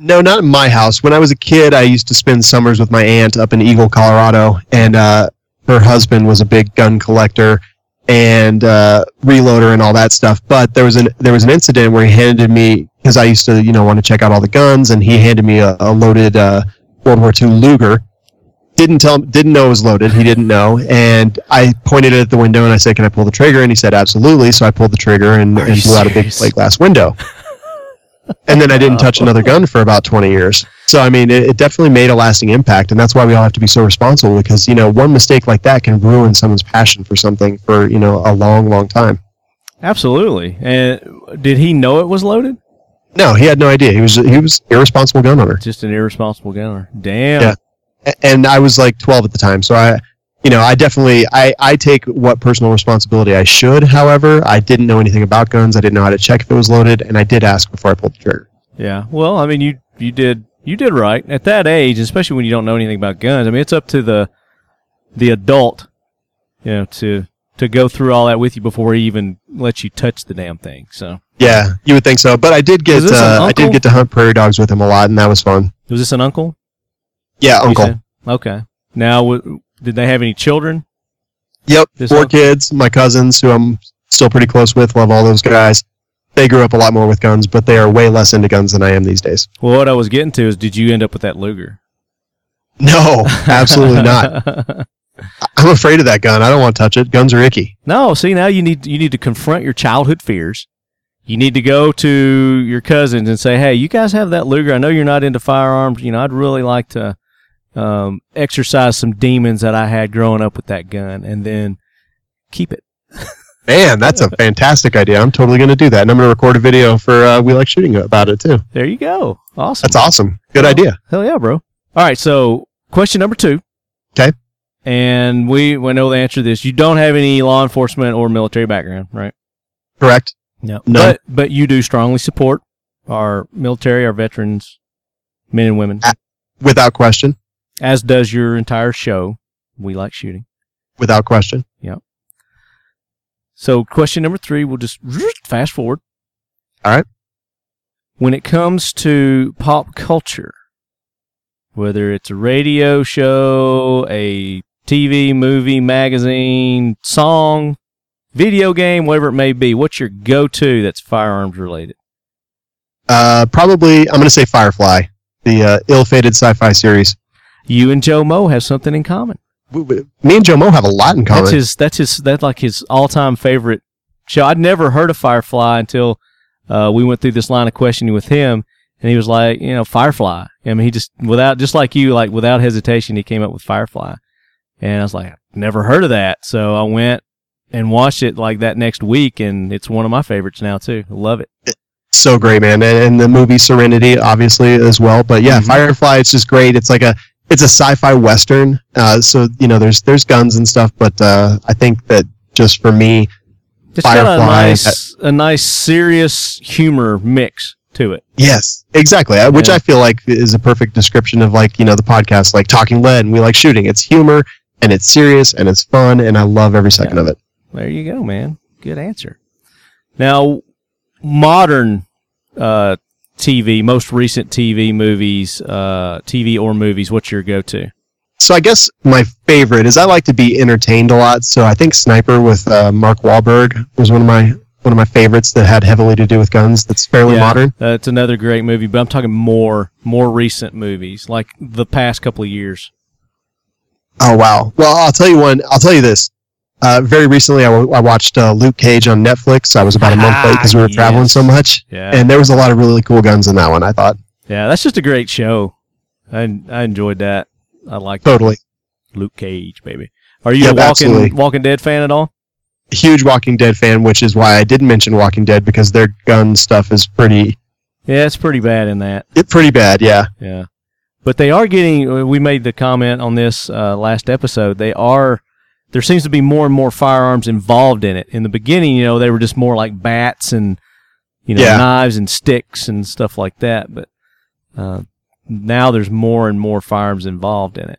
No, not in my house. When I was a kid, I used to spend summers with my aunt up in Eagle, Colorado, and uh, her husband was a big gun collector and uh, reloader and all that stuff. But there was an there was an incident where he handed me because I used to you know want to check out all the guns, and he handed me a, a loaded uh, World War II Luger. Didn't tell didn't know it was loaded. He didn't know, and I pointed it at the window and I said, "Can I pull the trigger?" And he said, "Absolutely." So I pulled the trigger and, and blew out a big plate glass window and then I didn't touch another gun for about 20 years. So I mean, it, it definitely made a lasting impact, and that's why we all have to be so responsible because you know one mistake like that can ruin someone's passion for something for you know a long, long time. Absolutely. And did he know it was loaded? No, he had no idea. He was he was irresponsible gun owner, Just an irresponsible gunner. Damn. Yeah. And I was like 12 at the time. So I, you know, I definitely I I take what personal responsibility I should. However, I didn't know anything about guns. I didn't know how to check if it was loaded, and I did ask before I pulled the trigger. Yeah. Well, I mean, you you did you did right at that age, especially when you don't know anything about guns. I mean, it's up to the the adult, you know, to to go through all that with you before he even lets you touch the damn thing. So, Yeah, you would think so. But I did get Is this an uh, I did get to hunt prairie dogs with him a lot, and that was fun. was this an uncle? Yeah, uncle. Okay. Now, w- did they have any children? Yep, This four one? kids. My cousins, who I'm still pretty close with, love all those guys. They grew up a lot more with guns, but they are way less into guns than I am these days. Well, what I was getting to is, did you end up with that Luger? No, absolutely not. I'm afraid of that gun. I don't want to touch it. Guns are icky. No, see now you need you need to confront your childhood fears. You need to go to your cousins and say, "Hey, you guys have that Luger. I know you're not into firearms. You know, I'd really like to um, exercise some demons that I had growing up with that gun, and then keep it." Man, that's a fantastic idea. I'm totally going to do that, and I'm going to record a video for uh, We Like Shooting about it too. There you go. Awesome. That's awesome. Good idea. Hell yeah, bro. All right, so question number two. Okay. And we we know the answer to this. You don't have any law enforcement or military background, right? Correct. No. No. But but you do strongly support our military, our veterans, men and women. Without question. As does your entire show. We like shooting. Without question. Yep. So question number three, we'll just fast forward. All right. When it comes to pop culture, whether it's a radio show, a TV, movie, magazine, song, video game, whatever it may be, what's your go-to that's firearms related? Uh, probably, I'm going to say Firefly, the uh, ill-fated sci-fi series. You and Joe Mo have something in common. Me and Joe Mo have a lot in common. That's his. That's his. That's like his all-time favorite show. I'd never heard of Firefly until uh, we went through this line of questioning with him, and he was like, you know, Firefly. I mean, he just without just like you, like without hesitation, he came up with Firefly, and I was like, never heard of that. So I went and watched it like that next week, and it's one of my favorites now too. Love it. so great, man. And, and the movie Serenity, obviously, as well. But yeah, Mhm. Firefly, it's just great. It's like a it's a sci-fi western. Uh, so you know, there's there's guns and stuff, but uh, I think that just for me, It's got a Firefly, nice, a nice serious humor mix to it. yes, exactly. uh, Which Yeah. I feel like is a perfect description of like you know the podcast, like Talking Lead, and we like shooting. It's humor and it's serious and it's fun, and I love every second Yeah. of it. There you go, man. Good answer. Now, modern uh, TV, most recent TV movies, uh, TV or movies. What's your go-to? So I guess my favorite is I like to be entertained a lot. So I think Sniper with uh, Mark Wahlberg was one of my one of my favorites that had heavily to do with guns. That's fairly Yeah, modern. Uh, it's another great movie, but I'm talking more more recent movies, like the past couple of years. Oh wow! Well, I'll tell you one. I'll tell you this. Uh, very recently, I, w- I watched uh, Luke Cage on Netflix. I was about a month late because we were traveling so much, Yeah, and there was a lot of really cool guns in that one. I thought yeah, that's just a great show. I I enjoyed that. I like totally Luke Cage, baby. Are you Yep, a Walking absolutely. Walking Dead fan at all? huge Walking Dead fan, which is why I didn't mention Walking Dead because their gun stuff is pretty Yeah, it's pretty bad in that. it pretty bad. Yeah, Yeah. But they are getting, we made the comment on this uh, last episode. They are, there seems to be more and more firearms involved in it. In the beginning, you know, they were just more like bats and, you know, Yeah. knives and sticks and stuff like that. But uh, now there's more and more firearms involved in it.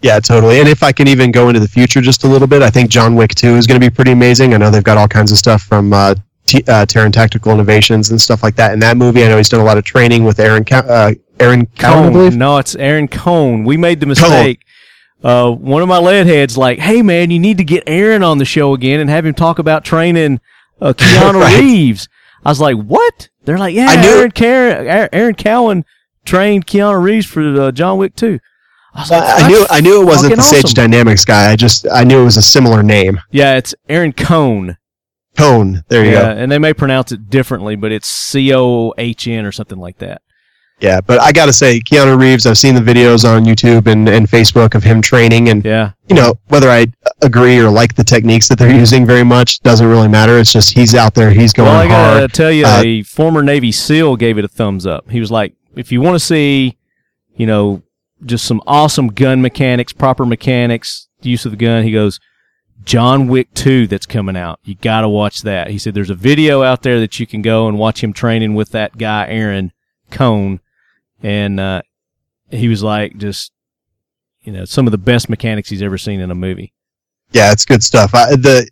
Yeah, totally. And if I can even go into the future just a little bit, I think John Wick 2 is going to be pretty amazing. I know they've got all kinds of stuff from uh, T- uh, Taran Tactical Innovations and stuff like that in that movie. I know he's done a lot of training with Aaron Cow- uh, Aaron Cowan, I Cone. believe. No, it's Aaron Cone. We made the mistake. Uh, one of my lead heads like, "Hey man, you need to get Aaron on the show again and have him talk about training uh, Keanu Right. Reeves." I was like, "What?" They're like, "Yeah, I knew- Aaron, Car- Aaron Cowan trained Keanu Reeves for uh, John Wick too." I was like, I knew I knew it wasn't the Sage awesome." Dynamics guy. I just I knew it was a similar name. Yeah, it's Aaron Cone. Cone. There you Yeah, go. and they may pronounce it differently, but it's C O H N or something like that. Yeah, but I got to say, Keanu Reeves. I've seen the videos on YouTube and, and Facebook of him training, and Yeah, you know whether I agree or like the techniques that they're using very much doesn't really matter. It's just he's out there, he's going well, I gotta hard. tell you, Uh, a former Navy SEAL gave it a thumbs up. He was like, if you want to see, you know, just some awesome gun mechanics, proper mechanics, use of the gun, he goes, John Wick 2 that's coming out. You got to watch that. He said there's a video out there that you can go and watch him training with that guy, Aaron Cone. And uh, he was like, just, you know, some of the best mechanics he's ever seen in a movie. Yeah, it's good stuff. I, the,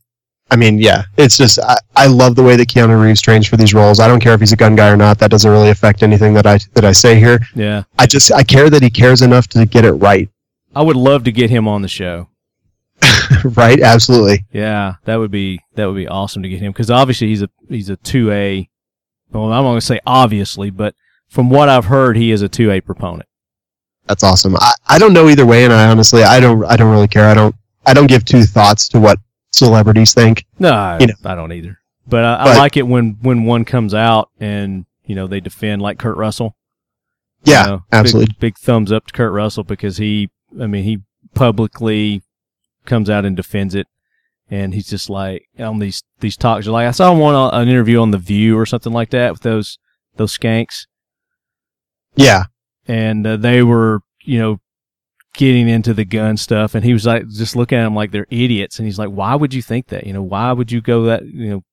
I mean, yeah, it's just I, I love the way that Keanu Reeves trains for these roles. I don't care if he's a gun guy or not. That doesn't really affect anything that I that I say here. Yeah. I just I care that he cares enough to get it right. I would love to get him on the show. right? Absolutely. Yeah, that would be that would be awesome to get him because obviously he's a he's a two A. Well, I'm not going to say obviously, but from what I've heard, he is a two A proponent. That's awesome. I, I don't know either way, and I honestly I don't I don't really care. I don't I don't give two thoughts to what celebrities think. No, I, You know. I don't either. But I, I like it when when one comes out and you know they defend like Kurt Russell. You Yeah, know, big- absolutely. Big, thumbs up to Kurt Russell because he, I mean, he publicly comes out and defends it, and he's just like on these these talks. Like I saw one on an interview on the View or something like that with those those skanks. Yeah, and uh, they were, you know, getting into the gun stuff, and he was like, just looking at them like they're idiots, and he's like, why would you think that? You know, why would you go that? You know,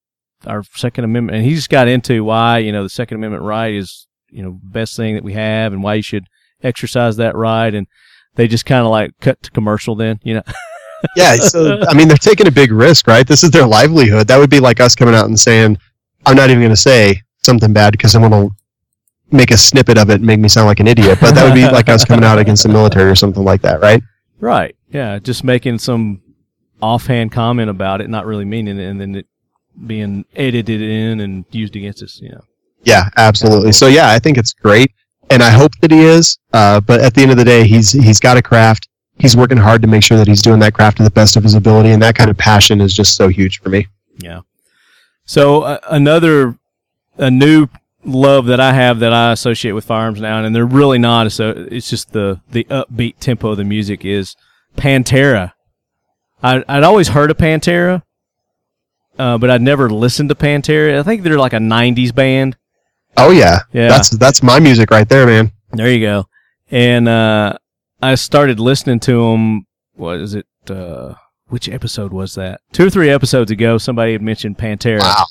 our Second Amendment, and he just got into why you know the Second Amendment right is you know best thing that we have, and why you should exercise that right, and they just kind of like cut to commercial then, you know. yeah. So I mean, they're taking a big risk, right? This is their livelihood. That would be like us coming out and saying, "I'm not even going to say something bad because someone will make a snippet of it and make me sound like an idiot." But that would be like I was coming out against the military or something like that, right? Right. Yeah. Just making some offhand comment about it, not really meaning it, and then it being edited in and used against us. You know. Yeah, absolutely. So yeah, I think it's great, and I hope that he is. Uh, but at the end of the day, he's he's got a craft. He's working hard to make sure that he's doing that craft to the best of his ability, and that kind of passion is just so huge for me. Yeah. So uh, another a new love that I have that I associate with firearms now, and they're really not. So it's just the the upbeat tempo of the music is Pantera. I I'd always heard of Pantera, uh, but I'd never listened to Pantera. I think they're like a '90s band. Oh yeah, Yeah. That's that's my music right there, man. There you go. And uh, I started listening to them. What is it? Uh, which episode was that? Two or three episodes ago, somebody had mentioned Pantera. Wow.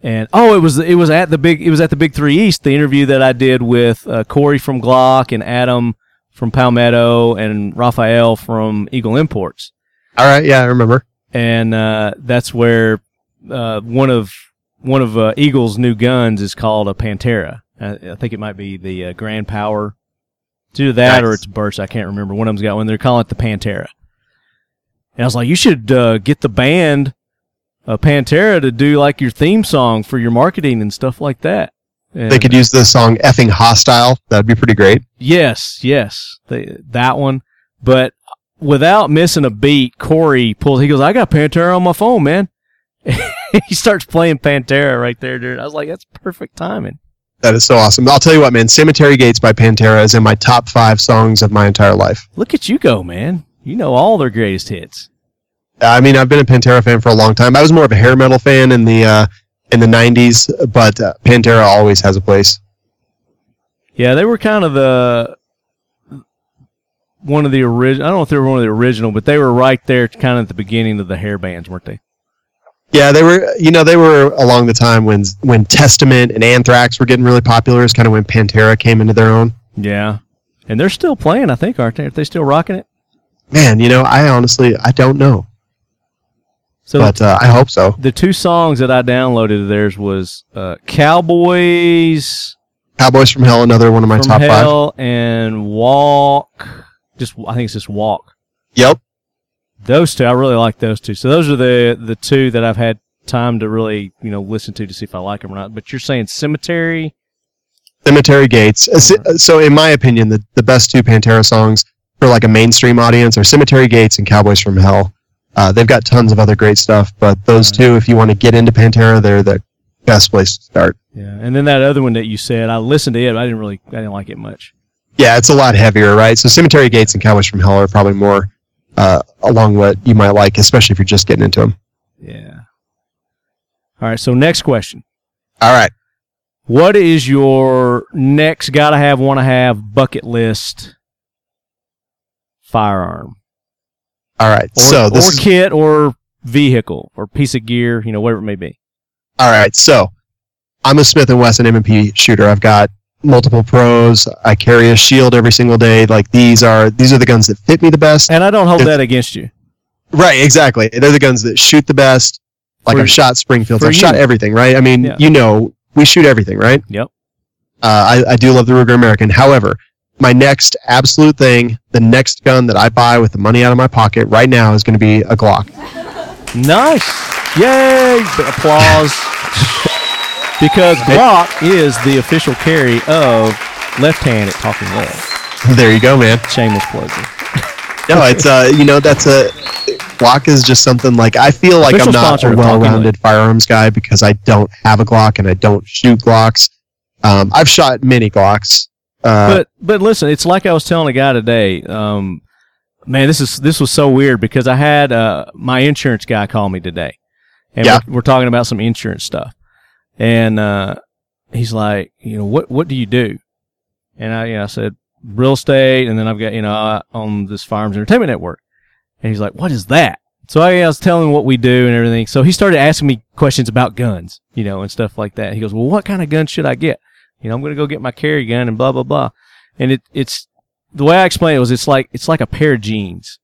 And oh, it was it was at the big it was at the Big Three East. The interview that I did with uh, Corey from Glock and Adam from Palmetto and Raphael from Eagle Imports. All right, yeah, I remember. And uh, that's where uh, one of one of uh, Eagle's new guns is called a Pantera. I, I think it might be the uh, Grand Power. It's either that or it's Bersa. I can't remember. One of them's got one. They're calling it the Pantera. And I was like, you should uh, get the band uh, Pantera to do like your theme song for your marketing and stuff like that. And, They could use the song "Effing Hostile." That'd be pretty great. Yes, yes, they, that one. But without missing a beat, Corey pulls. He goes, "I got Pantera on my phone, man." he starts playing Pantera right there, dude. I was like, "That's perfect timing." That is so awesome. I'll tell you what, man. "Cemetery Gates" by Pantera is in my top five songs of my entire life. Look at you go, man. You know all their greatest hits. I mean, I've been a Pantera fan for a long time. I was more of a hair metal fan in the uh, in the '90s, but uh, Pantera always has a place. Yeah, they were kind of the one of the original. I don't know if they were one of the original, but they were right there, kind of at the beginning of the hair bands, weren't they? Yeah, they were. You know, they were along the time when when Testament and Anthrax were getting really popular. Is kind of when Pantera came into their own. Yeah, and they're still playing, I think, aren't they? Are they still rocking it? Man, you know, I honestly I don't know, So but uh, I hope so. the two songs that I downloaded of theirs was uh, Cowboys Cowboys from Hell, another one of my from top five. And Walk. Just I think it's just Walk. Yep. Those two, I really like those two. So those are the the two that I've had time to really you know listen to to see if I like them or not. But you're saying Cemetery, Cemetery Gates. Uh, So, in my opinion, the, the best two Pantera songs for like a mainstream audience are Cemetery Gates and Cowboys from Hell. Uh, they've got tons of other great stuff, but those two, if you want to get into Pantera, they're the best place to start. yeah, and then that other one that you said, I listened to it, but I didn't really, I didn't like it much. Yeah, it's a lot heavier, right? So, Cemetery Gates and Cowboys from Hell are probably more uh, along what you might like, especially if you're just getting into them. Yeah. All right. So next question. All right. What is your next gotta have, wanna have bucket list firearm? All right. Or, so, this or is, kit or vehicle or piece of gear, you know, whatever it may be. All right, so I'm a Smith and Wesson M&P shooter. I've got multiple pros. I carry a shield every single day. Like these are these are the guns that fit me the best. And I don't hold It's- that against you. Right, exactly. They're the guns that shoot the best. Like For- I've shot Springfields. I've shot everything. Right. I mean, Yeah. you know, we shoot everything. Right. Yep. Uh, I, I do love the Ruger American. However, my next absolute thing, the next gun that I buy with the money out of my pocket right now is going to be a Glock. Nice. Yay! Applause. because Glock is the official carry of Left Hand at Talking Lead. There you go, man. Shameless plug. No, it's uh, you know, that's a Glock is just something like I feel like Official I'm not a well-rounded firearms guy because I don't have a Glock and I don't shoot Glocks. Um, I've shot many Glocks. Uh, but but listen, it's like I was telling a guy today. Um, man, this is this was so weird because I had uh, my insurance guy call me today, and Yeah. we're, we're talking about some insurance stuff, and uh, he's like, you know, what what do you do? And I, you know, I said real estate, and then I've got you know I on this Farms Entertainment Network, and he's like, what is that? So I, I was telling him what we do and everything. So he started asking me questions about guns, you know, and stuff like that. He goes, well, what kind of gun should I get? You know, I'm going to go get my carry gun and blah, blah, blah. And it, it's, the way I explained it was it's like, it's like a pair of jeans.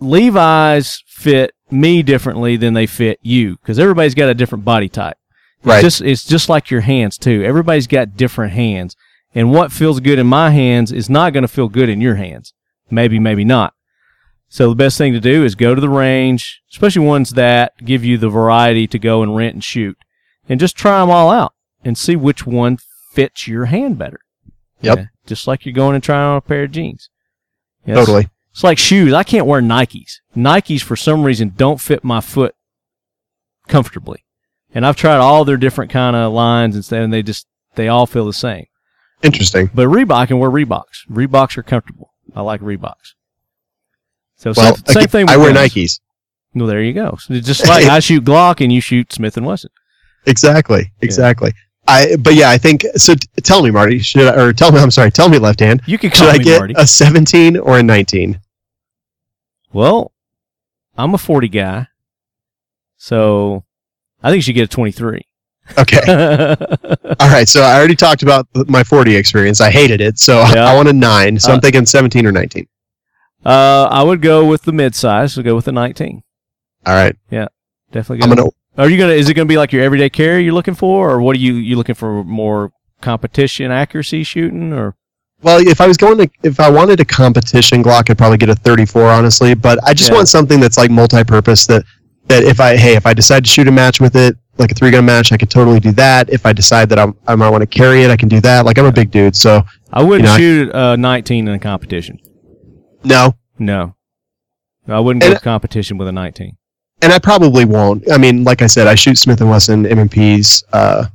Levi's fit me differently than they fit you because everybody's got a different body type. right. It's just, it's just like your hands too. Everybody's got different hands. And what feels good in my hands is not going to feel good in your hands. Maybe, maybe not. So the best thing to do is go to the range, especially ones that give you the variety to go and rent and shoot, and just try them all out and see which one fits your hand better. Yep. Yeah, just like you're going and trying on a pair of jeans. Yeah, totally. It's like shoes. I can't wear Nikes. Nikes for some reason don't fit my foot comfortably. And I've tried all their different kind of lines and stuff, and they just they all feel the same. Interesting. But Reebok I can wear Reeboks. Reeboks are comfortable. I like Reeboks. So Well, same, same thing. With I wear guns. Nikes. Well, there you go. So just like I shoot Glock and you shoot Smith and Wesson. Exactly. Exactly. I. But yeah, I think. So t- tell me, Marty. Should I, or tell me? I'm sorry. Tell me, left hand. You can Should call I me get Marty. a 17 or a 19? well, I'm a 40 guy, so I think you should get a 23. Okay. All right. So I already talked about my 40 experience. I hated it. So Yeah. I want a nine. So Uh, I'm thinking 17 or 19. uh, I would go with the mid size. So go with the 19. All right. Yeah, definitely. I'm gonna. Are you gonna? Is it gonna be like your everyday carry you're looking for, or what are you you looking for? More competition accuracy shooting, or Well, if I was going to, if I wanted a competition Glock, I'd probably get a 34, honestly. But I just Yeah. want something that's like multi-purpose. That that if I, hey, if I decide to shoot a match with it, like a three-gun match, I could totally do that. If I decide that I'm, I might want to carry it, I can do that. Like I'm a big dude, so I wouldn't You know, I- shoot uh, 19 in a competition. no. No, I wouldn't go And- competition with a 19. And I probably won't. I mean, like I said, I shoot Smith and Wesson M&Ps uh,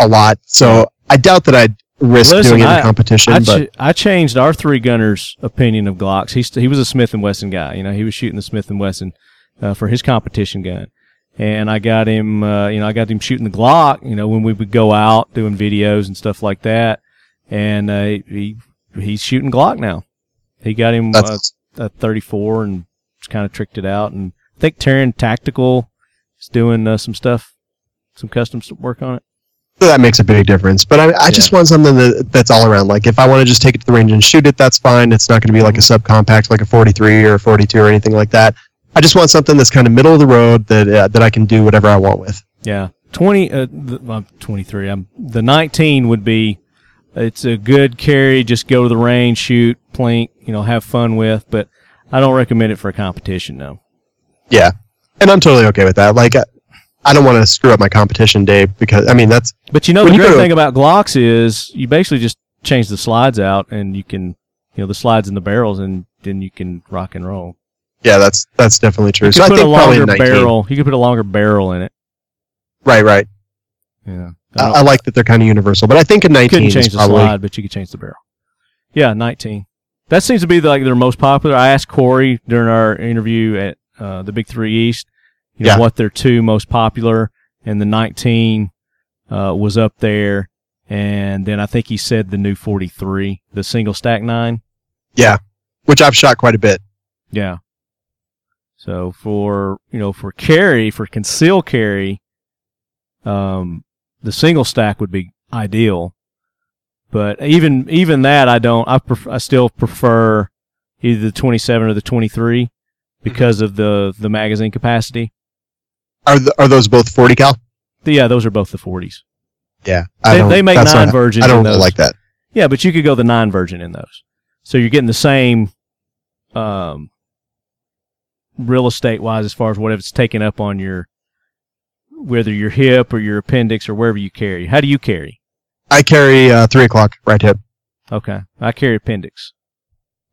a lot, so I doubt that I'd risk Listen, doing it in I- competition. I, but ch- I changed our three gunners' opinion of Glocks. He's he was a Smith and Wesson guy. You know, he was shooting the Smith and Wesson uh, for his competition gun, and I got him. Uh, you know, I got him shooting the Glock. You know, when we would go out doing videos and stuff like that, and uh, he he's shooting Glock now. He got him uh, a 34 and just kind of tricked it out. And I think Taran Tactical is doing uh, some stuff, some custom work on it. That makes a big difference. But I, I just want something that, that's all around. Like if I want to just take it to the range and shoot it, that's fine. It's not going to be like a subcompact, like a 43 or a 42 or anything like that. I just want something that's kind of middle of the road that uh, that I can do whatever I want with. Yeah, twenty. Uh, the, I'm 23. I'm the 19 would be. It's a good carry. Just go to the range, shoot, plink. You know, have fun with. But I don't recommend it for a competition. No. Yeah, and I'm totally okay with that. Like I, I don't want to screw up my competition day because I mean that's But you know the great to- thing about Glocks is you basically just change the slides out and you can, you know, the slides in the barrels and then you can rock and roll. yeah that's that's definitely true. You So I put think a longer barrel. You could put a longer barrel in it. Right, right. Yeah. I, I like that they're kind of universal, but I think a 19 couldn't change the slide, but you could change the barrel. Yeah, 19. That seems to be the, like their most popular. I asked Corey during our interview at uh, the Big Three East, you know, Yeah. what their two most popular, and the 19 uh, was up there. And then I think he said the new 43, the single stack nine. Yeah, which I've shot quite a bit. Yeah. So for you know for carry for conceal carry, um, the single stack would be ideal. But even even that I don't I pref- I still prefer either the 27 or the 23 because of the the magazine capacity. Are th- are those both 40 cal? Yeah, those are both the 40s. Yeah, They, don't- they make nine versions. I don't really like that. Yeah, but you could go the nine version in those. So you're getting the same um, real estate wise as far as what it's taken up on your whether your hip or your appendix or wherever you carry. How do you carry? I carry uh, three o'clock right hip. Okay. I carry appendix.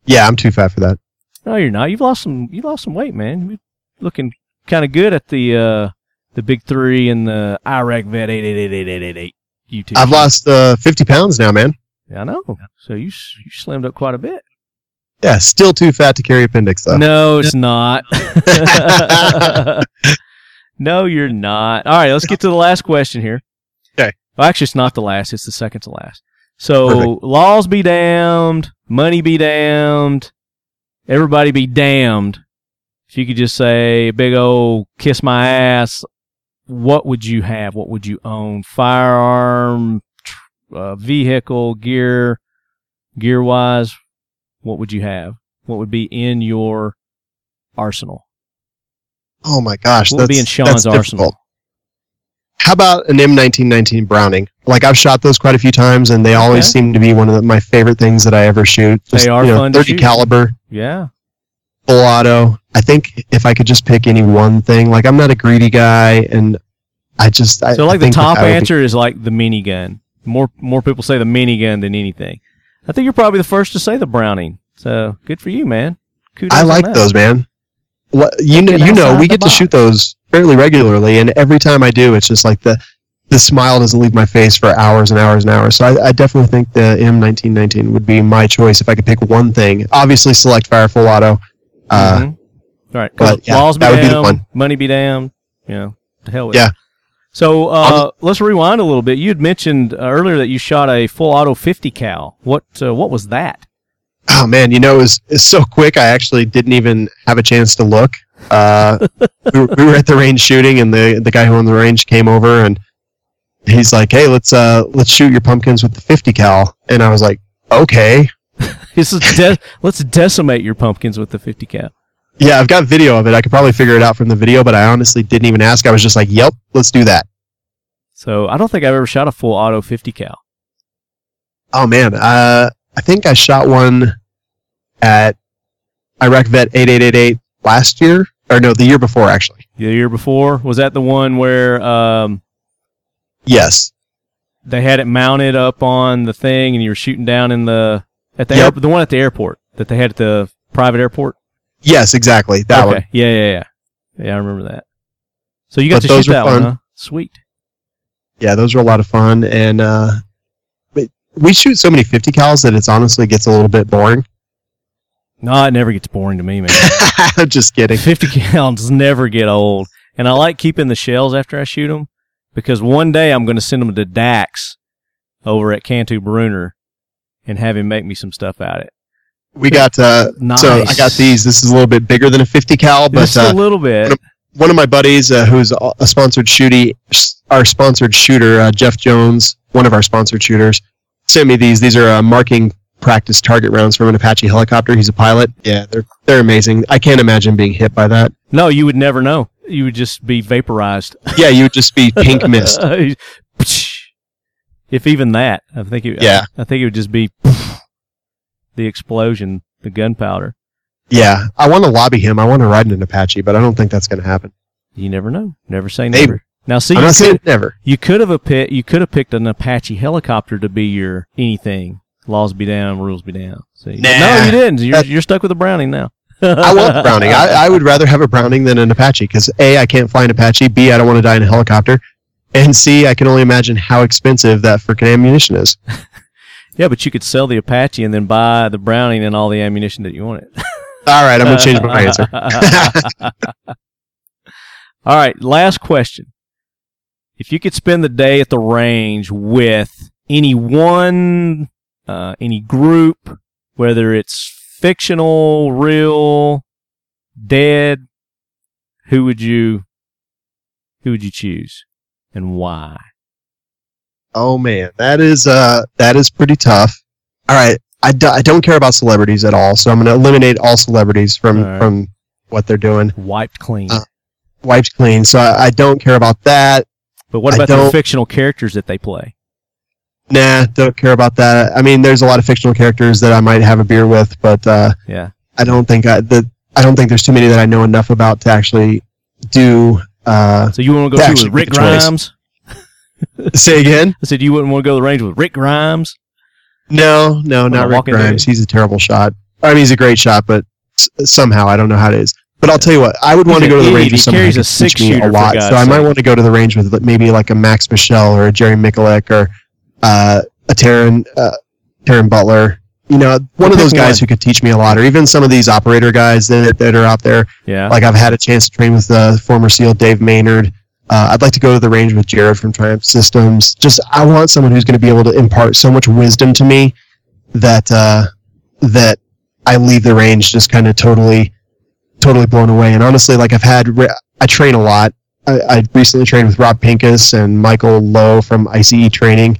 Yeah, I'm too fat for that. No, you're not. You've lost some you lost some weight, man. You're looking kinda good at the uh the big three and the Iraq vet eight eight eight eight eight eight eight YouTube. I've lost uh, 50 pounds now, man. Yeah, I know. So you you slimmed up quite a bit. Yeah, still too fat to carry appendix though. No, it's not. no, you're not. All right, let's get to the last question here. Okay. Well, actually, it's not the last. It's the second to last. So, Perfect. laws be damned, money be damned, everybody be damned. If you could just say, big old kiss my ass, what would you have? What would you own? Firearm, tr- uh, vehicle, gear, gear wise, what would you have? What would be in your arsenal? Oh my gosh, What would be in Shawn's arsenal? How about an M1919 Browning? Like I've shot those quite a few times, and they always Okay. seem to be one of the, my favorite things that I ever shoot. They are you know, fun to 30 shoot. caliber, Yeah. full auto. I think if I could just pick any one thing, like I'm not a greedy guy, and I just I So like the think that top that would be- answer is like the minigun. More more people say the minigun than anything. I think you're probably the first to say the Browning. So good for you, man. Kudos I like those, man. What you know, you know, we the get to shoot those fairly regularly, and every time I do, it's just like the the smile doesn't leave my face for hours and hours and hours. So I, I definitely think the M1919 would be my choice if I could pick one thing. Obviously, select fire full auto. Uh, Mhm. All right. but, yeah, laws be would be money be damned. You know, the hell with Yeah. it. So uh, let's rewind a little bit. You had mentioned uh, earlier that you shot a full auto 50 cal. What uh, what was that? Oh man, you know, it was, it was so quick. I actually didn't even have a chance to look. Uh, we, were, we were at the range shooting, and the the guy who owned the range came over, and he's like, "Hey, let's uh let's shoot your pumpkins with the 50 cal." And I was like, "Okay." This is de- let's decimate your pumpkins with the 50 cal. Yeah, I've got video of it. I could probably figure it out from the video, but I honestly didn't even ask. I was just like, "Yep, let's do that." So I don't think I've ever shot a full auto 50 cal. Oh man, uh, I think I shot one at Iraq Vet 8888 last year, or no, the year before actually. The year before was that the one where um, Yes, they had it mounted up on the thing and you were shooting down in the at the Yep. air, the one at the airport that they had at the private airport. yes, exactly that okay. one. Yeah, yeah, yeah. Yeah, I remember that. So you got But to those shoot that one, fun. huh? Sweet. Yeah, those were a lot of fun, and uh, we shoot so many 50 cals that it's honestly gets a little bit boring. No, it never gets boring to me, man. just kidding. 50 cals never get old. And I like keeping the shells after I shoot them because one day I'm going to send them to Dax over at Cantu Bruner and have him make me some stuff out of it. We got uh, Nice. so I got these. This is a little bit bigger than a 50 cal, but Just uh, a little bit. one of my buddies uh, who's a a sponsored shooty, our sponsored shooter, uh, Jeff Jones, one of our sponsored shooters, sent me these. These are uh, marking practice target rounds from an Apache helicopter. He's a pilot. Yeah, they're they're amazing. I can't imagine being hit by that. No, you would never know. You would just be vaporized. Yeah, you would just be pink mist. if even that, I think it, Yeah. I think it would just be the explosion, the gunpowder. Yeah, I want to lobby him. I want to ride in an Apache, but I don't think that's going to happen. You never know. Never say Maybe. never. Now, see, I'm you not saying never. you could have a pit, you could have picked an Apache helicopter to be your anything. Laws be down, rules be down. See, Nah. no, you didn't. You're, you're stuck with a Browning now. I want the Browning. I, I would rather have a Browning than an Apache because A, I can't fly an Apache. B, I don't want to die in a helicopter. And C, I can only imagine how expensive that freaking ammunition is. yeah, but you could sell the Apache and then buy the Browning and all the ammunition that you wanted. All right, I'm going to change my answer. All right, last question. If you could spend the day at the range with any one, uh, any group, whether it's fictional, real, dead, who would you, who would you choose, and why? Oh man, that is uh that is pretty tough. All right, I, do, I don't care about celebrities at all, so I'm going to eliminate all celebrities from All right. from what they're doing. Wiped clean. Uh, Wiped clean, so I, I don't care about that. but what about the fictional characters that they play? Nah, don't care about that. I mean, there's a lot of fictional characters that I might have a beer with, but uh, Yeah. I don't think I the I don't think there's too many that I know enough about to actually do. Uh, So you want to go To with Rick make a choice. Grimes? say again? I said you wouldn't want to go to the range with Rick Grimes. No, no, not Rick Grimes. He's a terrible shot. I mean, he's a great shot, but s- somehow I don't know how it is. But I'll tell you what, I would want to go to the range with someone who can a teach me a lot. So I might want to go to the range with maybe like a Max Michel or a Jerry Miculek or uh, a Taran uh, Taran Butler. You know, one of those guys one. who could teach me a lot, or even some of these operator guys that, that are out there. Yeah. Like I've had a chance to train with uh, former SEAL Dave Maynard. Uh, I'd like to go to the range with Jared from Triumph Systems. Just I want someone who's going to be able to impart so much wisdom to me that uh, that I leave the range just kind of totally totally blown away. And honestly, like I've had I train a lot. I, I recently trained with Rob Pincus and Michael Lowe from ICE Training,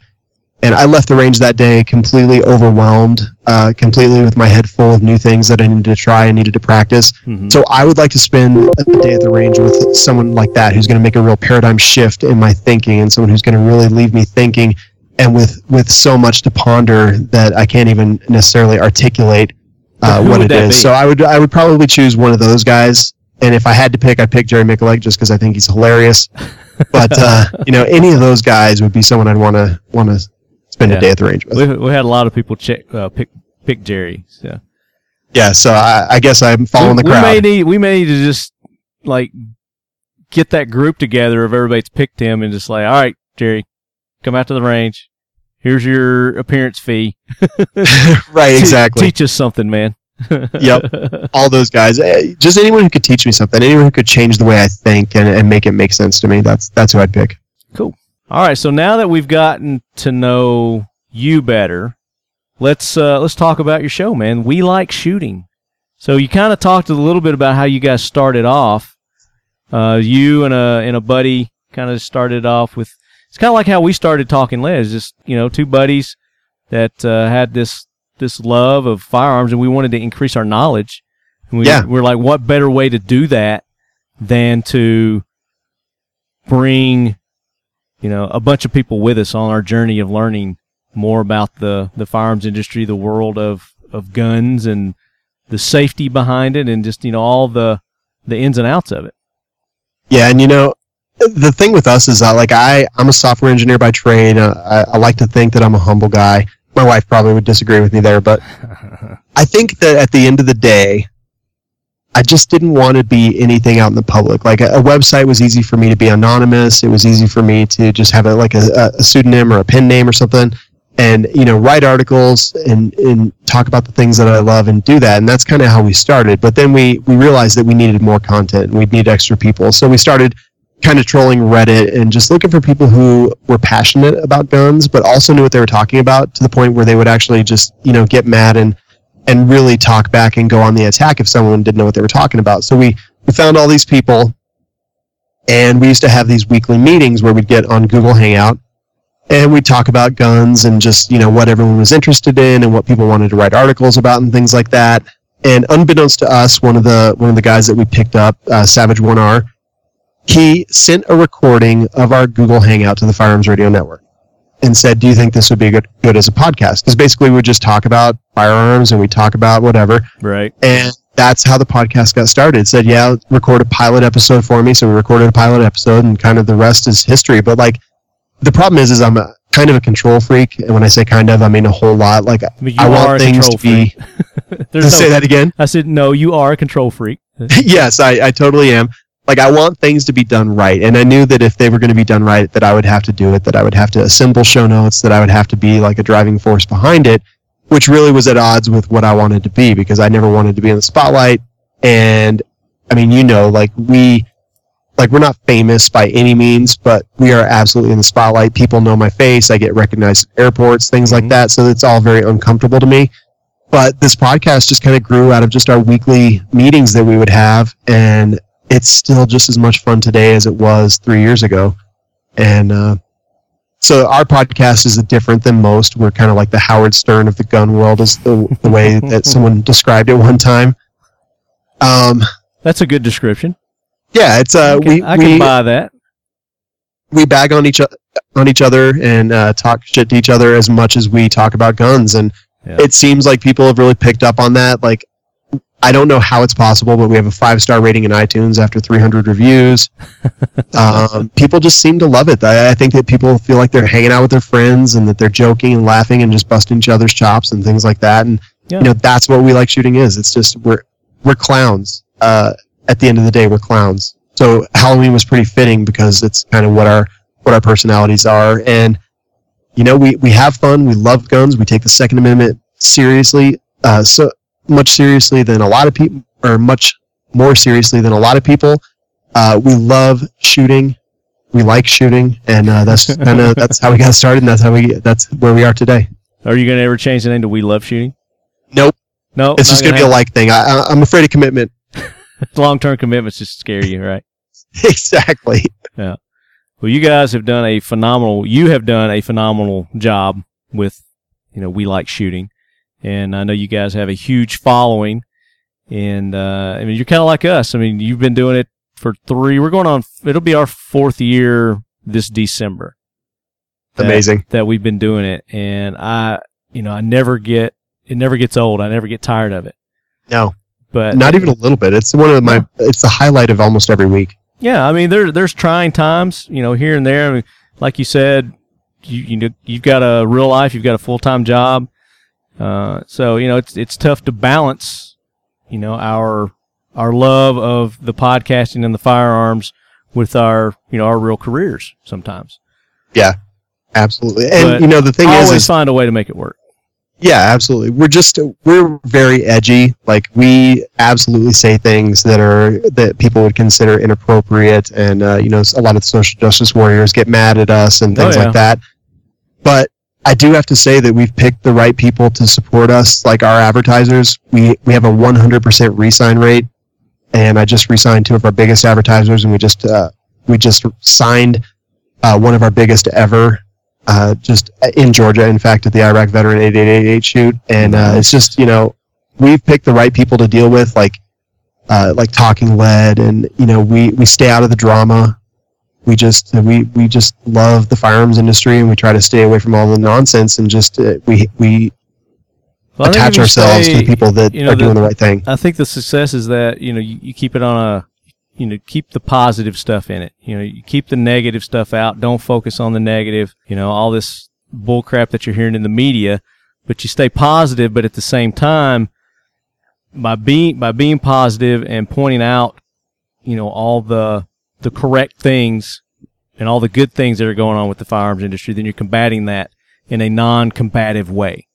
and I left the range that day completely overwhelmed, uh, completely with my head full of new things that I needed to try and needed to practice. Mhm. So I would like to spend a day at the range with someone like that who's going to make a real paradigm shift in my thinking and someone who's going to really leave me thinking and with with so much to ponder that I can't even necessarily articulate uh, what it is. be? So I would I would probably choose one of those guys. And if I had to pick, I'd pick Jerry Miculek just because I think he's hilarious. But uh, you know, any of those guys would be someone I'd want to want to spend Yeah. a day at the range with. we, we had a lot of people check uh, pick pick Jerry. So Yeah, so I, I guess I'm following we, the we may need we may need to just like get that group together of everybody's picked him and just like, all right, Jerry, come out to the range. Here's your appearance fee. right, exactly. teach us something, man. Yep. all those guys. Eh, Just anyone who could teach me something, anyone who could change the way I think and, and make it make sense to me. That's that's who I'd pick. All right, so now that we've gotten to know you better, let's uh, let's talk about your show, man. We like shooting. So you kind of talked a little bit about how you guys started off. Uh, you and a and a buddy kind of started off with. It's kind of like how we started talking Les. Just you know, two buddies that uh, had this this love of firearms, and we wanted to increase our knowledge. And we, Yeah. we're like, what better way to do that than to bring you know a bunch of people with us on our journey of learning more about the the firearms industry, the world of of guns and the safety behind it, and just you know all the the ins and outs of it. Yeah, and you know, the thing with us is that like I I'm a software engineer by trade. Uh, I, I like to think that I'm a humble guy. My wife probably would disagree with me there, but I think that at the end of the day, I just didn't want to be anything out in the public. Like a, a website was easy for me to be anonymous. It was easy for me to just have a, like a, a pseudonym or a pen name or something, and you know write articles and and talk about the things that I love and do that. And that's kind of how we started. But then we we realized that we needed more content and we need extra people. So we started kind of trolling Reddit and just looking for people who were passionate about guns, but also knew what they were talking about to the point where they would actually just you know get mad and and really talk back and go on the attack if someone didn't know what they were talking about. So we, we found all these people And we used to have these weekly meetings where we'd get on Google Hangout and we'd talk about guns and just, you know, what everyone was interested in and what people wanted to write articles about and things like that. And unbeknownst to us, one of the one of the guys that we picked up, uh, Savage One R, he sent a recording of our Google Hangout to the Firearms Radio Network and said, "Do you think this would be good good as a podcast?" Because basically we just talk about firearms and we talk about whatever, Right. and that's how the podcast got started. It said, "Yeah, record a pilot episode for me." So we recorded a pilot episode, and kind of the rest is history. But like, the problem is, is I'm a, kind of a control freak, and when I say kind of, I mean a whole lot. Like, I mean, I want things to be. There's no- say that again. I said no. You are a control freak. yes, I, I totally am. Like I want things to be done right, and I knew that if they were going to be done right, that I would have to do it. That I would have to assemble show notes. That I would have to be like a driving force behind it, which really was at odds with what I wanted to be because I never wanted to be in the spotlight. And I mean, you know, like we, like we're not famous by any means, but we are absolutely in the spotlight. People know my face. I get recognized at airports, things like Mhm. that. So it's all very uncomfortable to me but this podcast just kind of grew out of just our weekly meetings that we would have and it's still just as much fun today as it was three years ago and uh, so our podcast is different than most we're kind of like the howard stern of the gun world is the, the way that someone described it one time um, That's a good description. yeah it's uh, I can, we, I can we, buy that. we bag on each on each other and uh, talk shit to each other as much as we talk about guns and Yeah. it seems like people have really picked up on that like i don't know how it's possible but we have a five star rating in itunes after 300 reviews. Um, people just seem to love it. I, I think that people feel like they're hanging out with their friends and that they're joking and laughing and just busting each other's chops and things like that. And Yeah. you know that's what we like shooting is. It's just we're we're clowns. Uh, at the end of the day we're clowns. So halloween was pretty fitting because it's kind of what our what our personalities are. And you know we, we have fun. We love guns. We take the second amendment seriously. Uh, so much seriously than a lot of people or much more seriously than a lot of people. Uh, we love shooting. We like shooting and uh, that's kind of that's how we got started and that's how we that's where we are today. Are you going to ever change the name to We Love Shooting? nope. No, it's just gonna be a like thing. I, I, i'm afraid of commitment. Long term commitments just scare you, right? exactly. Yeah. Well, you guys have done a phenomenal. You have done a phenomenal job with, you know, we like shooting, and I know you guys have a huge following. And uh, I mean, you're kind of like us. I mean, you've been doing it for three. We're going on. It'll be our fourth year this December. that- amazing that we've been doing it, and I, you know, I never get it. Never gets old. I never get tired of it. no But not even a little bit it's one of my it's the highlight of almost every week Yeah, I mean there there's trying times, you know, here and there. I mean, like you said, you you know you've got a real life, you've got a full time job, uh, so you know it's it's tough to balance, you know, our our love of the podcasting and the firearms with our you know our real careers sometimes. Yeah, absolutely and But you know the thing I is, always is find a way to make it work. Yeah, absolutely. We're just we're very edgy. Like we absolutely say things that are that people would consider inappropriate, and uh, you know, a lot of the social justice warriors get mad at us and Oh, things yeah. like that. But I do have to say that we've picked the right people to support us. Like our advertisers, we we have a 100% resign rate, and I just resigned two of our biggest advertisers, and we just uh, we just signed uh, one of our biggest ever uh, just in Georgia, in fact, at the Iraq Veteran 8888 shoot. And uh, it's just, you know, we've picked the right people to deal with, like, uh, like Talking Lead, and you know, we we stay out of the drama. We just we we just love the firearms industry, and we try to stay away from all the nonsense, and just uh, we we Well, attach ourselves to the people that you know, are doing the- the right thing. I think the success is that you know you, you keep it on a you know keep the positive stuff in it. You know you keep the negative stuff out. Don't focus on the negative. You know all this bull crap that you're hearing in the media, but you stay positive. But at the same time, by being by being positive and pointing out, you know all the the correct things and all the good things that are going on with the firearms industry, then you're combating that in a non-combative way.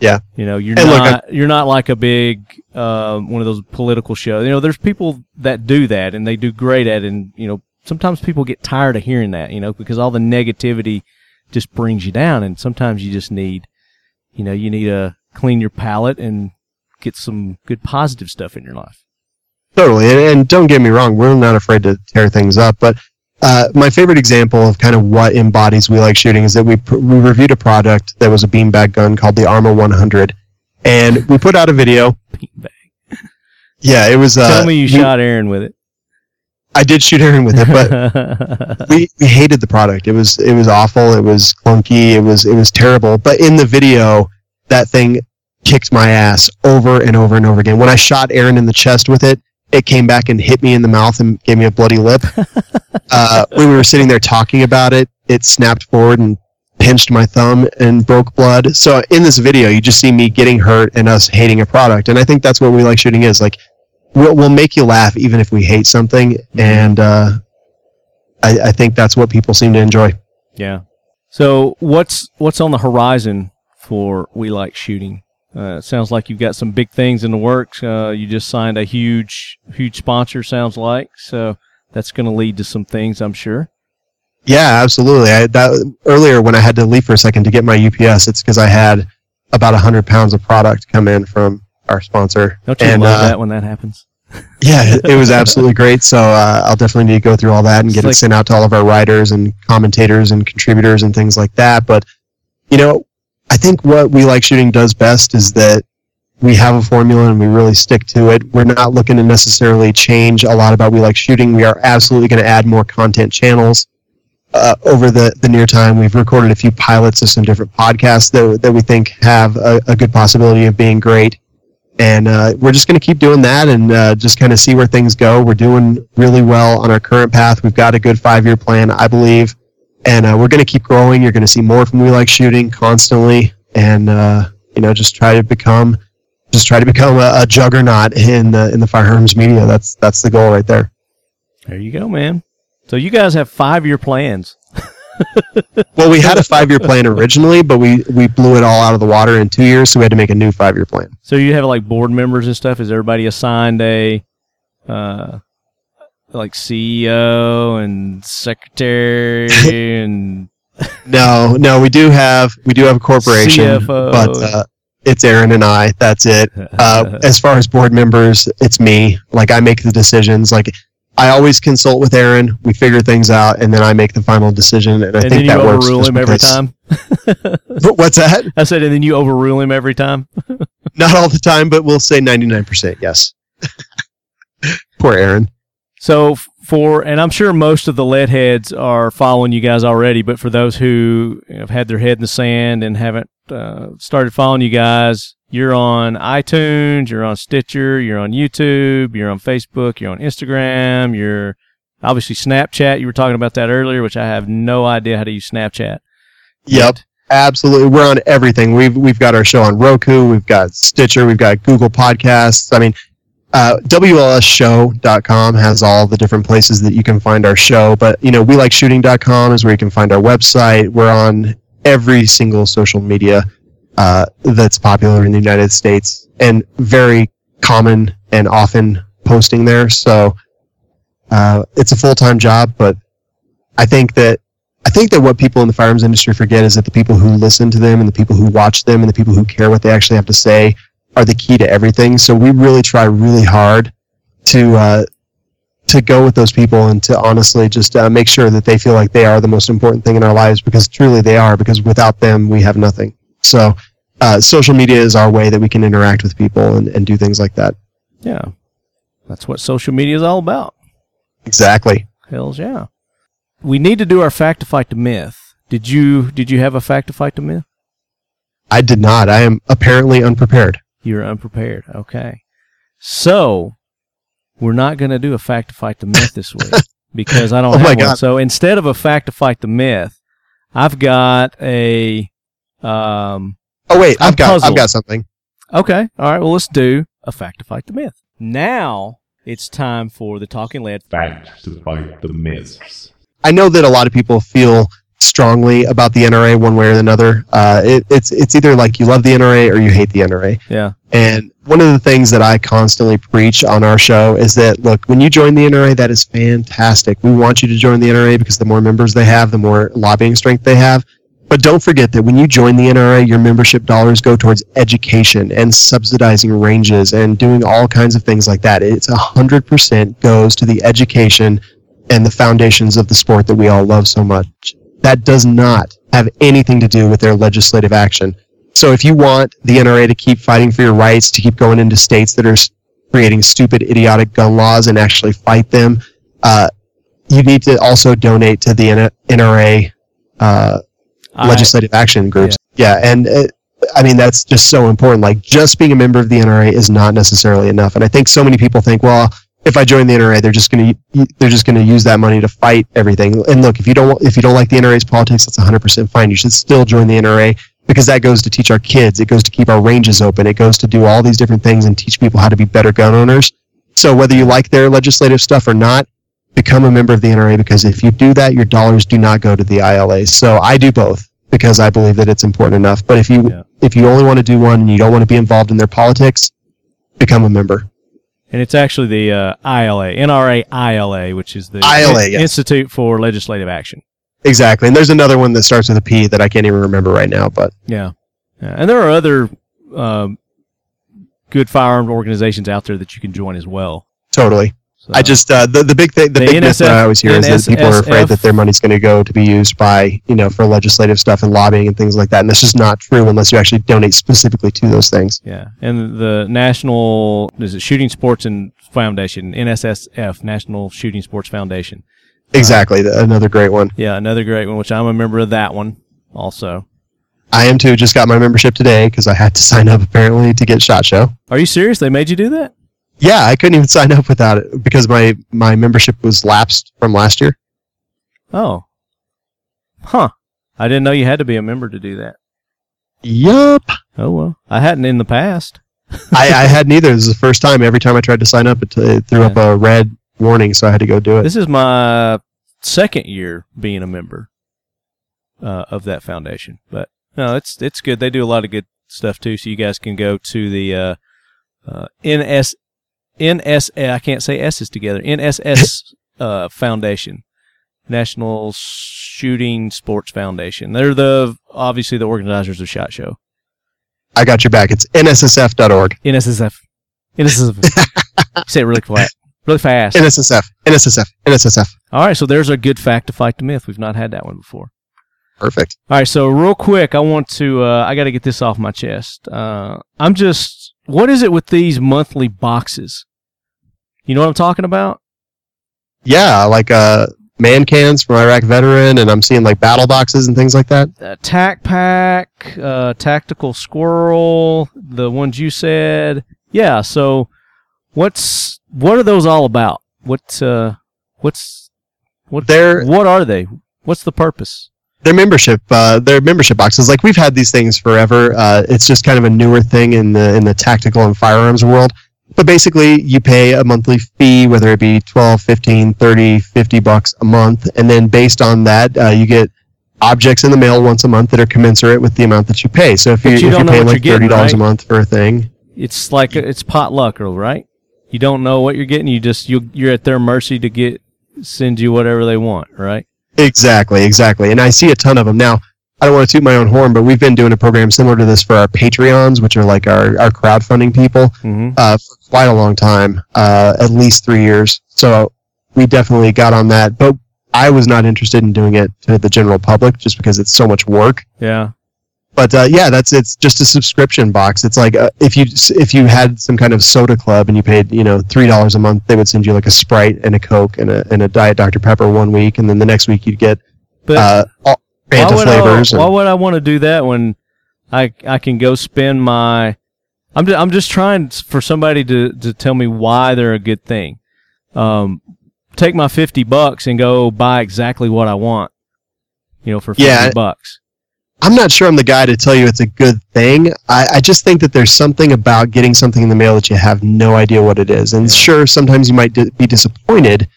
Yeah. You know, you're And look, not you're not like a big uh, one of those political shows. You know, there's people that do that and they do great at it and you know, sometimes people get tired of hearing that, you know, because all the negativity just brings you down and sometimes you just need you know, you need to clean your palate and get some good positive stuff in your life. Totally, and, and don't get me wrong, we're not afraid to tear things up. But uh, my favorite example of kind of what embodies we like shooting is that we pr- we reviewed a product that was a beanbag gun called the Arma 100, and we put out a video. Beanbag. Yeah, it was. Uh, Tell me you we- shot Aaron with it. I did shoot Aaron with it, but we, we hated the product. It was it was awful. It was clunky. It was it was terrible. But in the video, that thing kicked my ass over and over and over again. When I shot Aaron in the chest with it, it came back and hit me in the mouth and gave me a bloody lip. uh, when we were sitting there talking about it, it snapped forward and pinched my thumb and broke blood. So in this video, you just see me getting hurt and us hating a product. And I think that's what we like shooting is like we'll, we'll make you laugh even if we hate something. And uh, I, I think that's what people seem to enjoy. yeah. So what's what's on the horizon for We Like Shooting? Uh, it sounds like you've got some big things in the works. Uh, you just signed a huge huge sponsor. Sounds like so that's going to lead to some things, I'm sure. Yeah, absolutely. I, that earlier when I had to leave for a second to get my UPS, it's because I had about hundred pounds of product come in from our sponsor. Don't you and love uh, that when that happens? yeah, it, was absolutely great. So uh, I'll definitely need to go through all that and It's get like- it sent out to all of our writers and commentators and contributors and things like that. But you know, I think what we like shooting does best is that we have a formula and we really stick to it. We're not looking to necessarily change a lot about we like shooting. We are absolutely going to add more content channels. Uh, over the, the near time, we've recorded a few pilots of some different podcasts that, that we think have a, a good possibility of being great and uh, we're just going to keep doing that and uh, just kind of see where things go. We're doing really well on our current path. We've got a good five year plan, I believe, and uh, we're going to keep growing. You're going to see more from We Like Shooting constantly, and uh, you know, just try to become, just try to become a, a juggernaut in the in the firearms media. That's that's the goal right there. There you go, man. So you guys have five year plans. Well, we had a five year plan originally, but we we blew it all out of the water in two years, so we had to make a new five year plan. So you have like board members and stuff. Is everybody assigned a uh like CEO and secretary and No, no, we do have we do have a corporation, CFO. but uh, it's Aaron and I. That's it. Uh, as far as board members, it's me. Like I make the decisions. Like I always consult with Aaron. We figure things out, and then I make the final decision. And I and think you that works. overrule him every time. But what's that? I said, and then you overrule him every time. Not all the time, but we'll say ninety nine percent. Yes. Poor Aaron. So for, and I'm sure most of the lead heads are following you guys already, but for those who have had their head in the sand and haven't uh, started following you guys, you're on iTunes, you're on Stitcher, you're on YouTube, you're on Facebook, you're on Instagram, you're obviously Snapchat. You were talking about that earlier, which I have no idea how to use Snapchat. Yep. Absolutely. We're on everything. We've we've got our show on Roku, we've got Stitcher, we've got Google Podcasts. I mean, uh, WLSshow.com has all the different places that you can find our show. But, you know, we like shooting.com is where you can find our website. We're on every single social media uh, that's popular in the United States and very common and often posting there. So uh, it's a full time job, but I think that I think that what people in the firearms industry forget is that the people who listen to them and the people who watch them and the people who care what they actually have to say are the key to everything. So we really try really hard to uh, to go with those people and to honestly just uh, make sure that they feel like they are the most important thing in our lives because truly they are. Because without them, we have nothing. So uh, social media is our way that we can interact with people and, and do things like that. Yeah. That's what social media is all about. Exactly. Hells yeah. We need to do our fact to fight the myth. Did you did you have a fact to fight the myth? I did not. I am apparently unprepared. You're unprepared. Okay. So we're not going to do a fact to fight the myth this week because I don't Oh have my one. God. So instead of a fact to fight the myth, I've got a um Oh wait, I'm I've got puzzled. I've got something. okay. All right, well let's do a fact to fight the myth. Now it's time for the talking lead. Fact to fight the myths. I know that a lot of people feel strongly about the NRA one way or another. Uh, it, it's it's either like you love the NRA or you hate the NRA. Yeah. And one of the things that I constantly preach on our show is that look, when you join the NRA, that is fantastic. We want you to join the NRA because the more members they have, the more lobbying strength they have. But don't forget that when you join the NRA, your membership dollars go towards education and subsidizing ranges and doing all kinds of things like that. It's 100% goes to the education and the foundations of the sport that we all love so much. That does not have anything to do with their legislative action. So if you want the NRA to keep fighting for your rights, to keep going into states that are creating stupid, idiotic gun laws and actually fight them, uh, you need to also donate to the NRA uh, legislative action groups. Yeah, and uh, I mean that's just so important. Like just being a member of the NRA is not necessarily enough. And I think so many people think, well, if I join the NRA, they're just going to they're just going to use that money to fight everything. And look, if you don't if you don't like the NRA's politics, that's 100% fine. You should still join the NRA because that goes to teach our kids. It goes to keep our ranges open. It goes to do all these different things and teach people how to be better gun owners. So whether you like their legislative stuff or not, become a member of the NRA because if you do that, your dollars do not go to the ILA. So I do both because I believe that it's important enough. But if you Yeah. if you only want to do one and you don't want to be involved in their politics, become a member. And it's actually the uh, ILA, NRA ILA, which is the ILA, yes. Institute for Legislative Action. Exactly. And there's another one that starts with a P that I can't even remember right now. But Yeah. yeah. And there are other um, good firearm organizations out there that you can join as well. totally. So, I just uh, the the big thing, the, The big myth that I always hear is that people are afraid that their money's going to go to be used by you know for legislative stuff and lobbying and things like that. And that's just not true unless you actually donate specifically to those things. yeah. And the National is it Shooting Sports and Foundation, NSSF, National Shooting Sports Foundation. Exactly. th- Another great one. Yeah, another great one, which I'm a member of that one also. I am too. Just got my membership today because I had to sign up apparently to get Shot Show. Are you serious? They made you do that? Yeah, I couldn't even sign up without it because my my membership was lapsed from last year. Oh. Huh. I didn't know you had to be a member to do that. Yup. Oh well. I hadn't in the past. I, I had neither. This is the first time. Every time I tried to sign up, it, it threw up a red warning, so I had to go do it. This is my second year being a member uh, of that foundation. But no, it's it's good. They do a lot of good stuff too. So you guys can go to the uh, uh, NS NS I can't say S's together. NSS uh, Foundation, National Shooting Sports Foundation. They're the obviously the organizers of Shot Show. I got your back. It's nssf.org. NSSF. NSSF. say it really quiet, really fast. NSSF. NSSF. NSSF. All right, so there's a good fact to fight the myth. We've not had that one before. Perfect. All right, so real quick, I want to, uh, I got to get this off my chest. Uh, I'm just, what is it with these monthly boxes? You know what I'm talking about? Yeah, like uh, man cans from Iraq veteran, and I'm seeing like battle boxes and things like that. Uh, Tac Pack, uh, Tactical Squirrel, the ones you said. Yeah, so what's, what are those all about? What, uh, what's, what, They're what are they? What's the purpose? Their membership uh, their membership boxes. Like we've had these things forever. Uh, it's just kind of a newer thing in the in the tactical and firearms world. But basically you pay a monthly fee whether it be 12 15 30 50 bucks a month. And then based on that uh, you get objects in the mail once a month that are commensurate with the amount that you pay. So if, you, you if you pay paying like getting, $30 a month for a thing. It's like it's potluck, right? You don't know what you're getting. You just you you're at their mercy to get send you whatever they want, right? Exactly, exactly. And I see a ton of them. Now, I don't want to toot my own horn, but we've been doing a program similar to this for our Patreons, which are like our, our crowdfunding people, Mm-hmm. uh, for quite a long time, uh, at least three years. So we definitely got on that. But I was not interested in doing it to the general public just because it's so much work. Yeah. But uh, yeah, that's it's just a subscription box. It's like uh, if you if you had some kind of soda club and you paid you know three dollars a month, they would send you like a Sprite and a Coke and a and a Diet Dr Pepper one week, and then the next week you'd get But uh, all why Fanta would flavors. I, why and- would I want to do that when I I can go spend my I'm just, I'm just trying for somebody to to tell me why they're a good thing. Um, take my fifty bucks and go buy exactly what I want. You know, for fifty Yeah. bucks. I'm not sure I'm the guy to tell you it's a good thing. I, I just think that there's something about getting something in the mail that you have no idea what it is. And sure, sometimes you might di- be disappointed,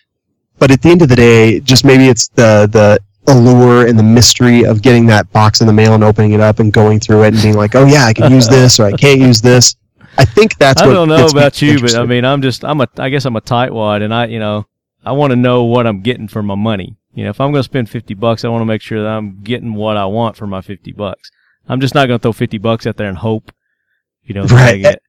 but at the end of the day, just maybe it's the the allure and the mystery of getting that box in the mail and opening it up and going through it and being like, oh yeah, I can use this or I can't use this. I think that's I don't know about you, but I mean, I'm just I'm a I guess I'm a tightwad, and I you know I want to know what I'm getting for my money. You know, if I'm going to spend 50 bucks, I want to make sure that I'm getting what I want for my 50 bucks. I'm just not going to throw 50 bucks out there and hope, you know, Right. get-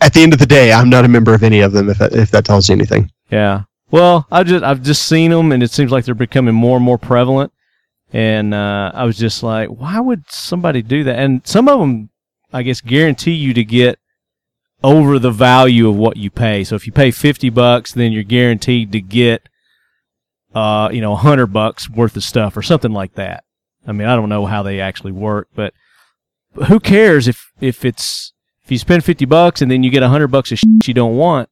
At the end of the day, I'm not a member of any of them. If that, if that tells you anything. Yeah. Well, I just I've just seen them, and it seems like they're becoming more and more prevalent. And uh, I was just like, why would somebody do that? And some of them, I guess, guarantee you to get over the value of what you pay. So if you pay fifty bucks, then you're guaranteed to get, uh, you know, a hundred bucks worth of stuff or something like that. I mean, I don't know how they actually work, but who cares if if it's if you spend fifty bucks and then you get a hundred bucks of shit you don't want?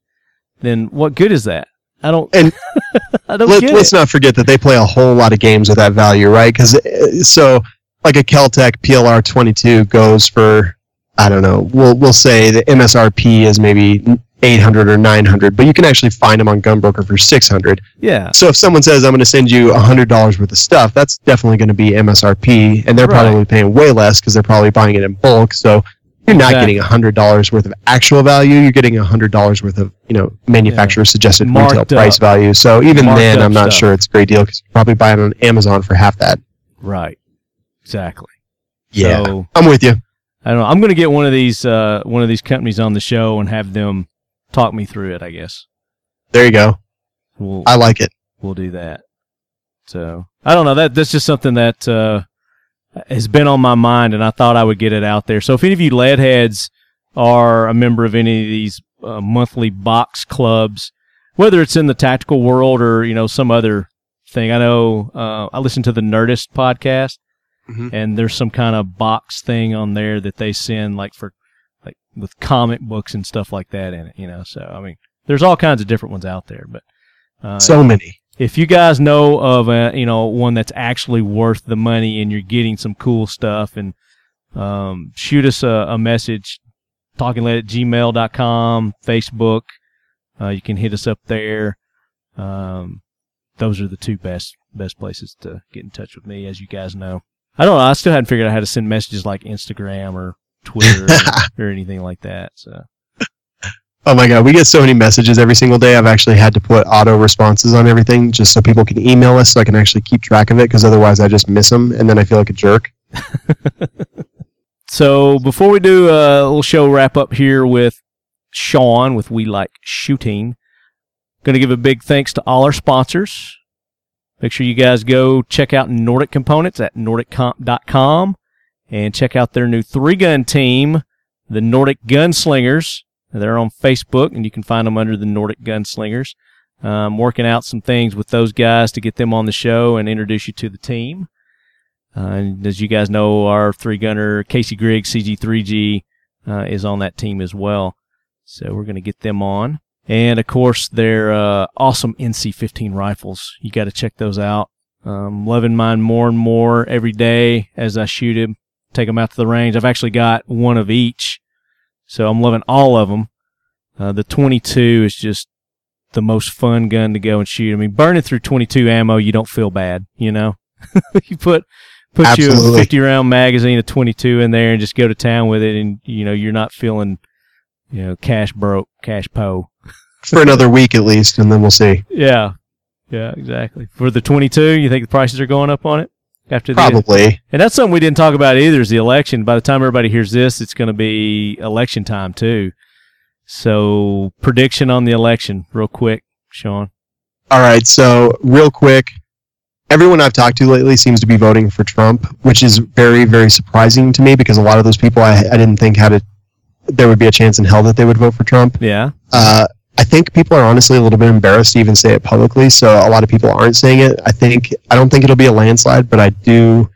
Then what good is that? I don't. And I don't Let, it. not forget that they play a whole lot of games with that value, right? Because so like a Keltec PLR 22 goes for I don't know. We'll we'll say the MSRP is maybe 800 or 900, but you can actually find them on Gunbroker for 600. yeah, So if someone says I'm going to send you $100 worth of stuff, that's definitely going to be MSRP, and they're Right. probably paying way less because they're probably buying it in bulk. So you're not Exactly. getting $100 worth of actual value. You're getting $100 worth of you know manufacturer suggested Marked retail up. price value. So even Marked then, I'm not stuff. sure it's a great deal because you probably buy it on Amazon for half that. right. Exactly. Yeah, So, I'm with you. I don't know. I'm going to get one of these uh, one of these companies on the show and have them talk me through it. I guess There you go. we'll I like it. we'll do that. So I don't know. That that's just something that uh, has been on my mind, and I thought I would get it out there. So if any of you lead heads are a member of any of these uh, monthly box clubs, whether it's in the tactical world or you know some other thing, I know uh, I listen to the Nerdist podcast, Mhm. and there's some kind of box thing on there that they send like for like with comic books and stuff like that in it. You know, so I mean, there's all kinds of different ones out there, but. Uh, So many. if you guys know of a you know one that's actually worth the money and you're getting some cool stuff and um, shoot us a, a message talkinglead at gmail.com facebook uh, you can hit us up there um, those are the two best best places to get in touch with me as you guys know i don't know i still hadn't figured out how to send messages like instagram or twitter or, or anything like that so Oh my god, we get so many messages every single day. I've actually had to put auto responses on everything just so people can email us so I can actually keep track of it because otherwise I just miss them and then I feel like a jerk. So before we do uh, a little show wrap up here with Shawn with We Like Shooting, going to give a big thanks to all our sponsors. Make sure you guys go check out Nordic Components at nordiccomp.com and check out their new three gun team, the Nordic Gunslingers. They're on Facebook and you can find them under the Nordic Gunslingers. Um, working out some things with those guys to get them on the show and introduce you to the team. Uh, and as you guys know, our three gunner Casey Griggs CG3G uh, is on that team as well. So we're going to get them on. And of course, their uh, awesome NC15 rifles. You got to check those out. Um, loving mine more and more every day as I shoot him, take them out to the range. I've actually got one of each, so I'm loving all of them. Uh, the 22 is just the most fun gun to go and shoot. I mean, burning through 22 ammo, you don't feel bad, you know. you put put you a 50 round magazine of 22 in there and just go to town with it, and you know you're not feeling, you know, cash broke, cash po. For another week at least, and then we'll see. Yeah, yeah, exactly. For the 22, you think the prices are going up on it after the Probably. and that's something we didn't talk about either is the election. By the time everybody hears this, it's going to be election time too. So prediction on the election, real quick, Shawn. All right, so real quick, everyone I've talked to lately seems to be voting for Trump, which is very, very surprising to me because a lot of those people I, I didn't think had a there would be a chance in hell that they would vote for Trump. Yeah, Uh, I think people are honestly a little bit embarrassed to even say it publicly, so a lot of people aren't saying it. I think I don't think it'll be a landslide, but I do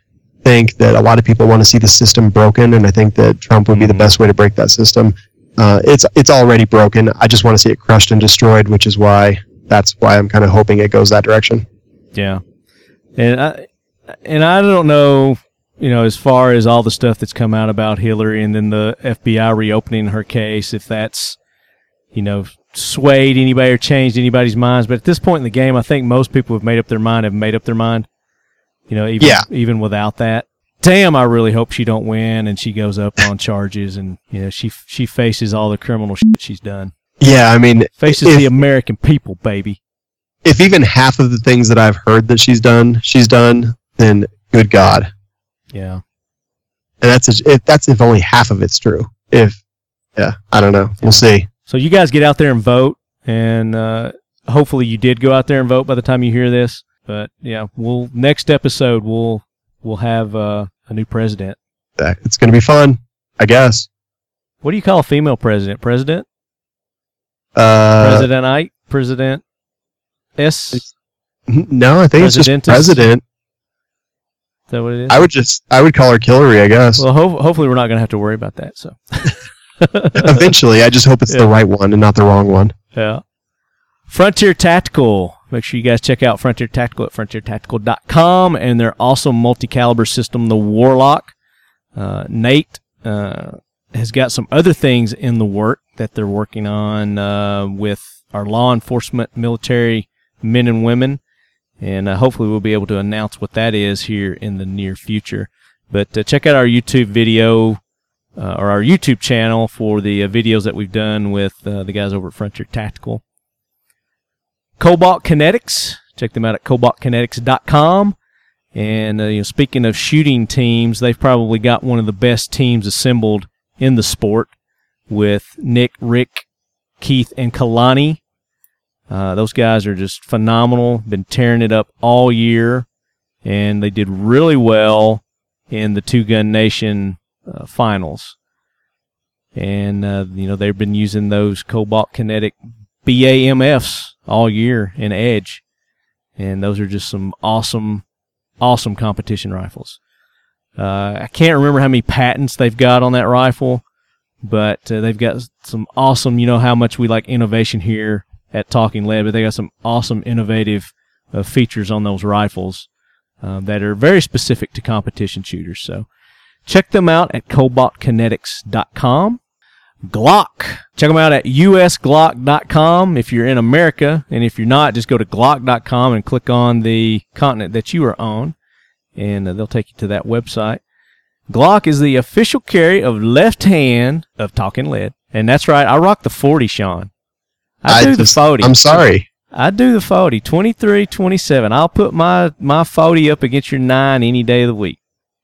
think that a lot of people want to see the system broken, and I think that Trump would be the best way to break that system. Uh, it's it's already broken. I just want to see it crushed and destroyed, which is why that's why I'm kind of hoping it goes that direction. yeah. And I and I don't know, you know, as far as all the stuff that's come out about Hillary and then the FBI reopening her case, if that's you know swayed anybody or changed anybody's minds. But at this point in the game, I think most people have made up their mind. Have made up their mind. You know, even Yeah. even without that. Damn, I really hope she don't win and she goes up on charges and you know she she faces all the criminal shit she's done. Yeah, I mean, Faces If- the American people, baby. if even half of the things that I've heard that she's done, she's done, then good God. Yeah. And that's if that's if only half of it's true. If yeah, I don't know. We'll see. So you guys get out there and vote, and uh, hopefully you did go out there and vote by the time you hear this. But yeah, we'll next episode we'll we'll have uh, a new president. It's going to be fun, I guess. What do you call a female president? President? Uh, President I President S? No, I think it's just president. that what it is? I would just I would call her Hillary, I guess. well, ho- hopefully we're not going to have to worry about that. So Eventually, I just hope it's Yeah. the right one and not the wrong one. Yeah. Frontier Tactical. Make sure you guys check out Frontier Tactical at frontiertactical.com and their awesome multi caliber system, the Warlock. Uh, Nate uh, has got some other things in the work that they're working on uh, with our law enforcement, military men and women. And uh, hopefully we'll be able to announce what that is here in the near future. But uh, check out our YouTube video uh, or our YouTube channel for the uh, videos that we've done with uh, the guys over at Frontier Tactical. Cobalt Kinetics, check them out at cobaltkinetics.com. And uh, you know, speaking of shooting teams, they've probably got one of the best teams assembled in the sport with Nick, Rick, Keith, and Kalani. Uh, those guys are just phenomenal. Been tearing it up all year, and they did really well in the Two Gun Nation uh, finals. And uh, you know they've been using those Cobalt Kinetic BAMFs all year in Edge, and those are just some awesome, awesome competition rifles. Uh, I can't remember how many patents they've got on that rifle, but uh, they've got some awesome. You know how much we like innovation here at Talking Lead, but they got some awesome, innovative uh, features on those rifles uh, that are very specific to competition shooters. So check them out at cobaltkinetics.com. Glock. Check them out at usglock.com if you're in America. And if you're not, just go to glock.com and click on the continent that you are on. And uh, they'll take you to that website. Glock is the official carry of left hand of Talking Lead. And that's right. I rock the 40, Shawn. I, do just- the 40. I'm sorry. I do the 40. 23, 27. I'll put my, my 40 up against your 9 any day of the week.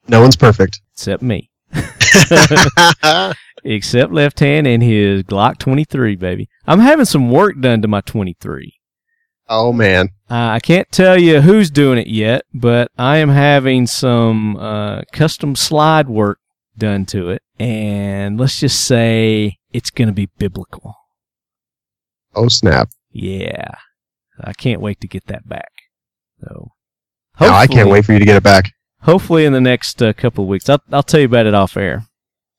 No one's perfect. Except me. except left hand and his Glock 23, baby. I'm having some work done to my 23. oh man. Uh, I can't tell you who's doing it yet, but I am having some uh, custom slide work done to it. And let's just say it's going to be biblical. Oh snap. Yeah. I can't wait to get that back. So, No, I can't wait for you to get it back. Hopefully, in the next uh, couple of weeks. I'll, I'll tell you about it off air.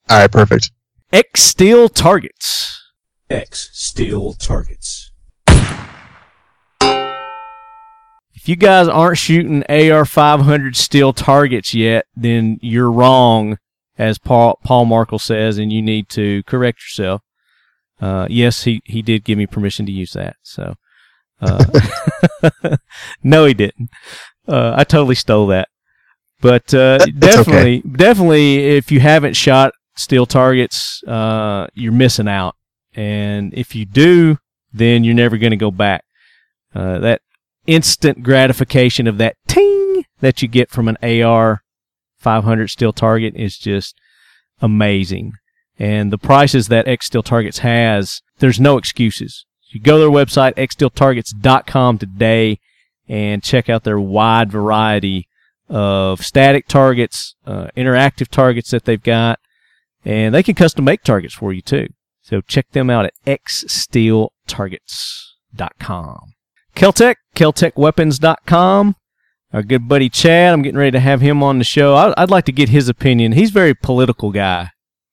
All right, perfect. X Steel Targets. X Steel Targets. If you guys aren't shooting AR 500 steel targets yet, then you're wrong, as Paul, Paul Markle says, and you need to correct yourself. Uh, yes, he, he did give me permission to use that. So, uh, no, he didn't. Uh, I totally stole that. But uh, definitely, definitely, if you haven't shot steel targets, uh, you're missing out. And if you do, then you're never going to go back. Uh, that instant gratification of that ting that you get from an AR 500 steel target is just amazing. And the prices that X Steel Targets has, there's no excuses. You go to their website, xsteeltargets.com today and check out their wide variety of static targets, uh, interactive targets that they've got, and they can custom make targets for you too. So check them out at xsteeltargets.com. Keltec, KeltecWeapons.com. Our good buddy Chad, I'm getting ready to have him on the show. I, I'd like to get his opinion. He's a very political guy,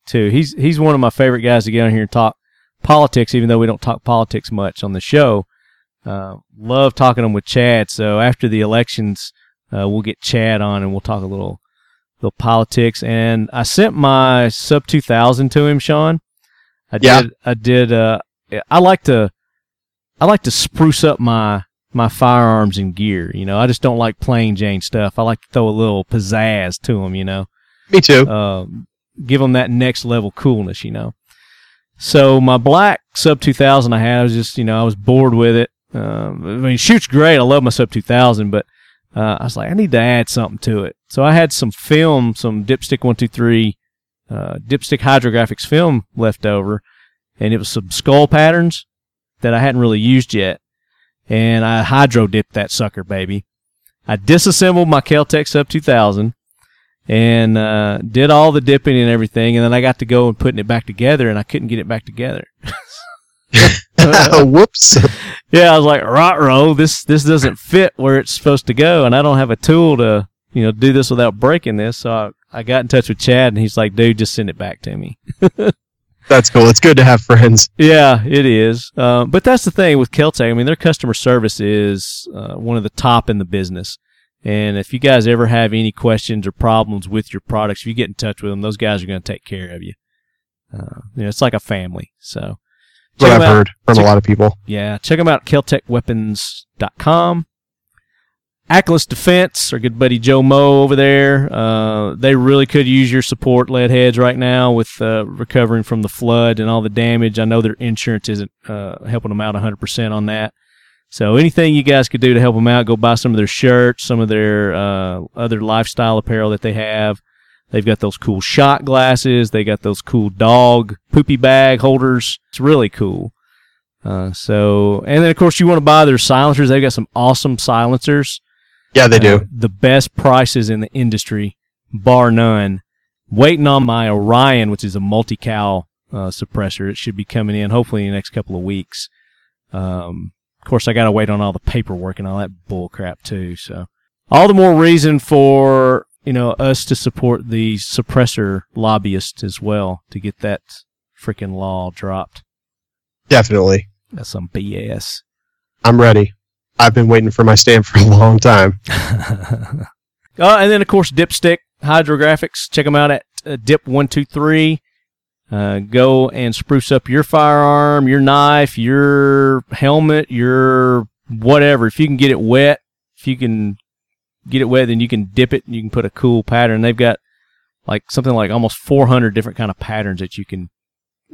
too. He's he's one of my favorite guys to get on here and talk politics, even though we don't talk politics much on the show. Uh, love talking them with Chad. So after the elections, uh, we'll get Chad on and we'll talk a little little politics. And I sent my sub 2000 to him, Shawn. I Yeah. did. I did. Uh, I like to. I like to spruce up my my firearms and gear. You know, I just don't like plain Jane stuff. I like to throw a little pizzazz to them. You know, Me too. um, give them that next level coolness. You know. So my black sub 2000 I had, I was just, you know, I was bored with it. Um, I mean, shoots great. I love my Sub 2000, but uh, I was like, I need to add something to it. So I had some film, some Dipstick 123, uh, Dipstick Hydrographics film left over, and it was some skull patterns that I hadn't really used yet. And I hydro dipped that sucker, baby. I disassembled my Keltec Sub 2000 and uh, did all the dipping and everything, and then I got to go and putting it back together, and I couldn't get it back together. Whoops. Yeah, I was like, rot roll, this this doesn't fit where it's supposed to go, and I don't have a tool to you know do this without breaking this. So I, I got in touch with Chad, and he's like, dude, just send it back to me. That's cool. It's good to have friends. Yeah, it is. Um, but that's the thing with Keltec. I mean, their customer service is uh, one of the top in the business. And if you guys ever have any questions or problems with your products, if you get in touch with them, those guys are going to take care of you. Uh, you know, it's like a family. So, What I've out. heard from Check- a lot of people. Yeah, check them out at KeltecWeapons.com. Aklys Defense, our good buddy Joe Moe over there. Uh, they really could use your support, lead heads, right now with uh, recovering from the flood and all the damage. I know their insurance isn't uh, helping them out 100% on that. So anything you guys could do to help them out, go buy some of their shirts, some of their uh, other lifestyle apparel that they have. They've got those cool shot glasses. They got those cool dog poopy bag holders. It's really cool. Uh, so, and then of course you want to buy their silencers. They've got some awesome silencers. Yeah, they do. Uh, the best prices in the industry, bar none. Waiting on my Orion, which is a multi-cal uh, suppressor. It should be coming in hopefully in the next couple of weeks. Um, of course, I got to wait on all the paperwork and all that bull crap too. So, all the more reason for you know us to support the suppressor lobbyists as well to get that freaking law dropped. Definitely. That's some BS. I'm ready. I've been waiting for my stamp for a long time. uh, and then, of course, Dipstick Hydrographics. Check them out at uh, Dip123. Uh, go and spruce up your firearm, your knife, your helmet, your whatever. If you can get it wet, if you can get it wet, then you can dip it and you can put a cool pattern. They've got like something like almost 400 different kind of patterns that you can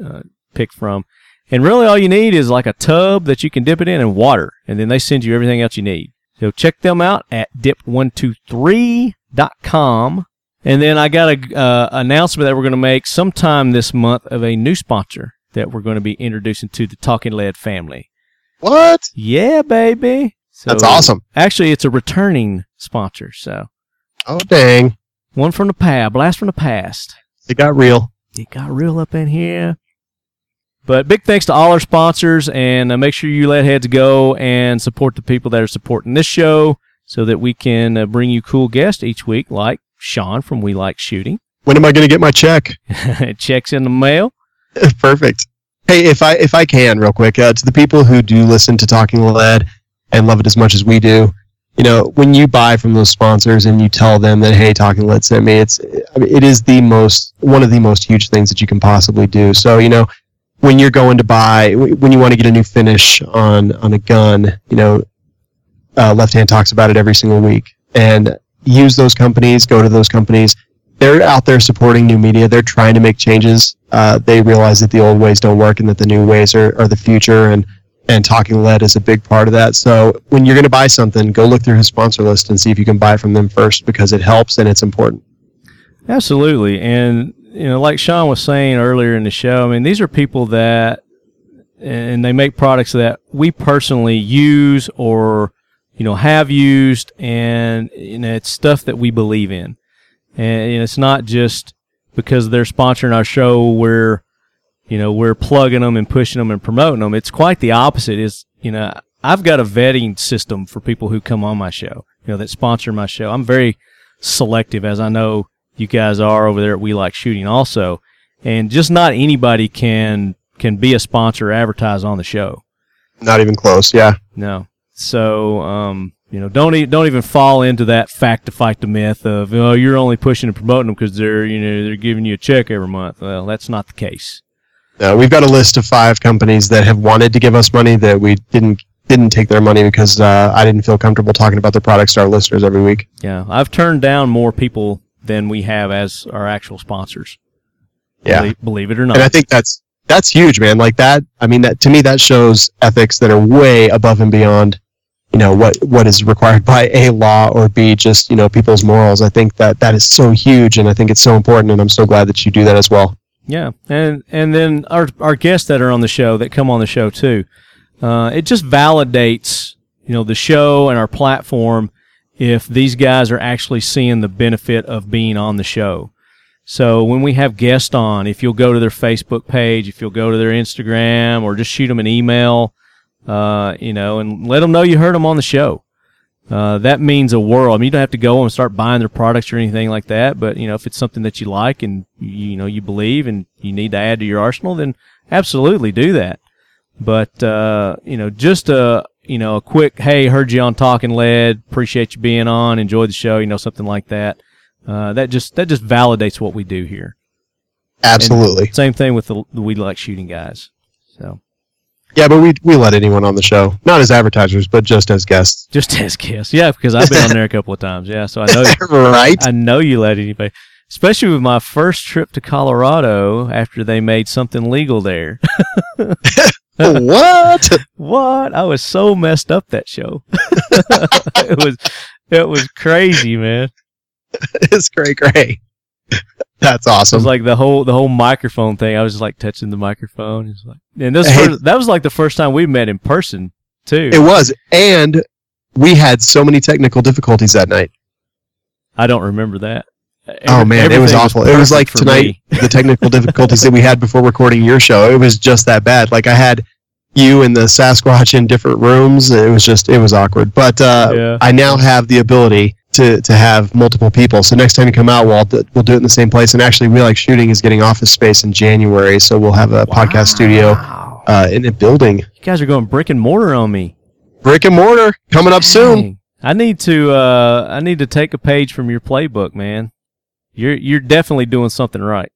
uh, pick from. And really all you need is like a tub that you can dip it in and water. And then they send you everything else you need. So check them out at dip123.com. And then I got a uh, announcement that we're going to make sometime this month of a new sponsor that we're going to be introducing to the Talking Lead family. What? Yeah, baby. So That's awesome. Actually, it's a returning sponsor. So Oh, dang. one from the past, blast from the past. It got real. It got real up in here. But big thanks to all our sponsors, and uh, make sure you lead heads go and support the people that are supporting this show, so that we can uh, bring you cool guests each week, like Shawn from We Like Shooting. When am I going to get my check? Checks in the mail. Perfect. Hey, if I if I can, real quick, uh, to the people who do listen to Talking Lead and love it as much as we do, you know, when you buy from those sponsors and you tell them that, hey, Talking Lead sent me, it's it is the most one of the most huge things that you can possibly do. So, you know, when you're going to buy, when you want to get a new finish on on a gun, you know, uh, Left Hand talks about it every single week, and use those companies, go to those companies. They're out there supporting new media. They're trying to make changes. Uh, they realize that the old ways don't work and that the new ways are, are the future. And and Talking Lead is a big part of that. So when you're going to buy something, go look through his sponsor list and see if you can buy from them first because it helps and it's important. Absolutely. And, you know, like Shawn was saying earlier in the show, I mean, these are people that, and they make products that we personally use or, you know, have used, and, you know, it's stuff that we believe in. And, know, it's not just because they're sponsoring our show where, you know, we're plugging them and pushing them and promoting them. It's quite the opposite. Is, you know, I've got a vetting system for people who come on my show, you know, that sponsor my show. I'm very selective, as I know you guys are over there at We Like Shooting also. And just not anybody can can be a sponsor or advertise on the show. Not even close. Yeah. No. So um, you know, don't e- don't even fall into that fact to fight the myth of oh you're only pushing and promoting them because they're you know they're giving you a check every month. Well, that's not the case. Uh, we've got a list of five companies that have wanted to give us money that we didn't didn't take their money because uh, I didn't feel comfortable talking about their products to our listeners every week. Yeah, I've turned down more people than we have as our actual sponsors. Yeah. Believe, believe it or not. And I think that's that's huge, man. Like that. I mean, that to me that shows ethics that are way above and beyond, you know, what what is required by a law or b just you know people's morals. I think that that is so huge, and I think it's so important, and I'm so glad that you do that as well. Yeah, and and then our our guests that are on the show that come on the show too, uh, it just validates you know the show and our platform if these guys are actually seeing the benefit of being on the show. So when we have guests on, if you'll go to their Facebook page, if you'll go to their Instagram, or just shoot them an email, uh, you know, and let them know you heard them on the show. Uh, that means a world. I mean, you don't have to go and start buying their products or anything like that. But you know, if it's something that you like and you know you believe and you need to add to your arsenal, then absolutely do that. But uh, you know, just a you know a quick hey, heard you on Talking Lead, appreciate you being on, enjoy the show, you know, something like that. Uh, that just that just validates what we do here. Absolutely. Same thing with the, the we like shooting guys. So Yeah, but we we let anyone on the show, not as advertisers, but just as guests. just as guests, yeah, because I've been on there a couple of times, yeah. So I know you, right? I know you let anybody, especially with my first trip to Colorado after they made something legal there. what? what? I was so messed up that show. it was it was crazy, man. it's great, great. That's awesome. It was like the whole the whole microphone thing. I was just like touching the microphone. It's like, and this Hey. first, that was like the first time we met in person too. it was, and we had so many technical difficulties that night. I don't remember that. Oh man, it was awful. it was like tonight, the technical difficulties that we had before recording your show. It was just that bad. Like I had you and the Sasquatch in different rooms. It was just, it was awkward. But uh, Yeah. I now have the ability to to have multiple people. So next time you come out, we'll do, we'll do it in the same place. And actually, we like shooting is getting office space in January, so we'll have a podcast studio uh, in a building. You guys are going brick and mortar on me. Brick and mortar coming up soon. I need to uh I need to take a page from your playbook, man. You're you're definitely doing something right.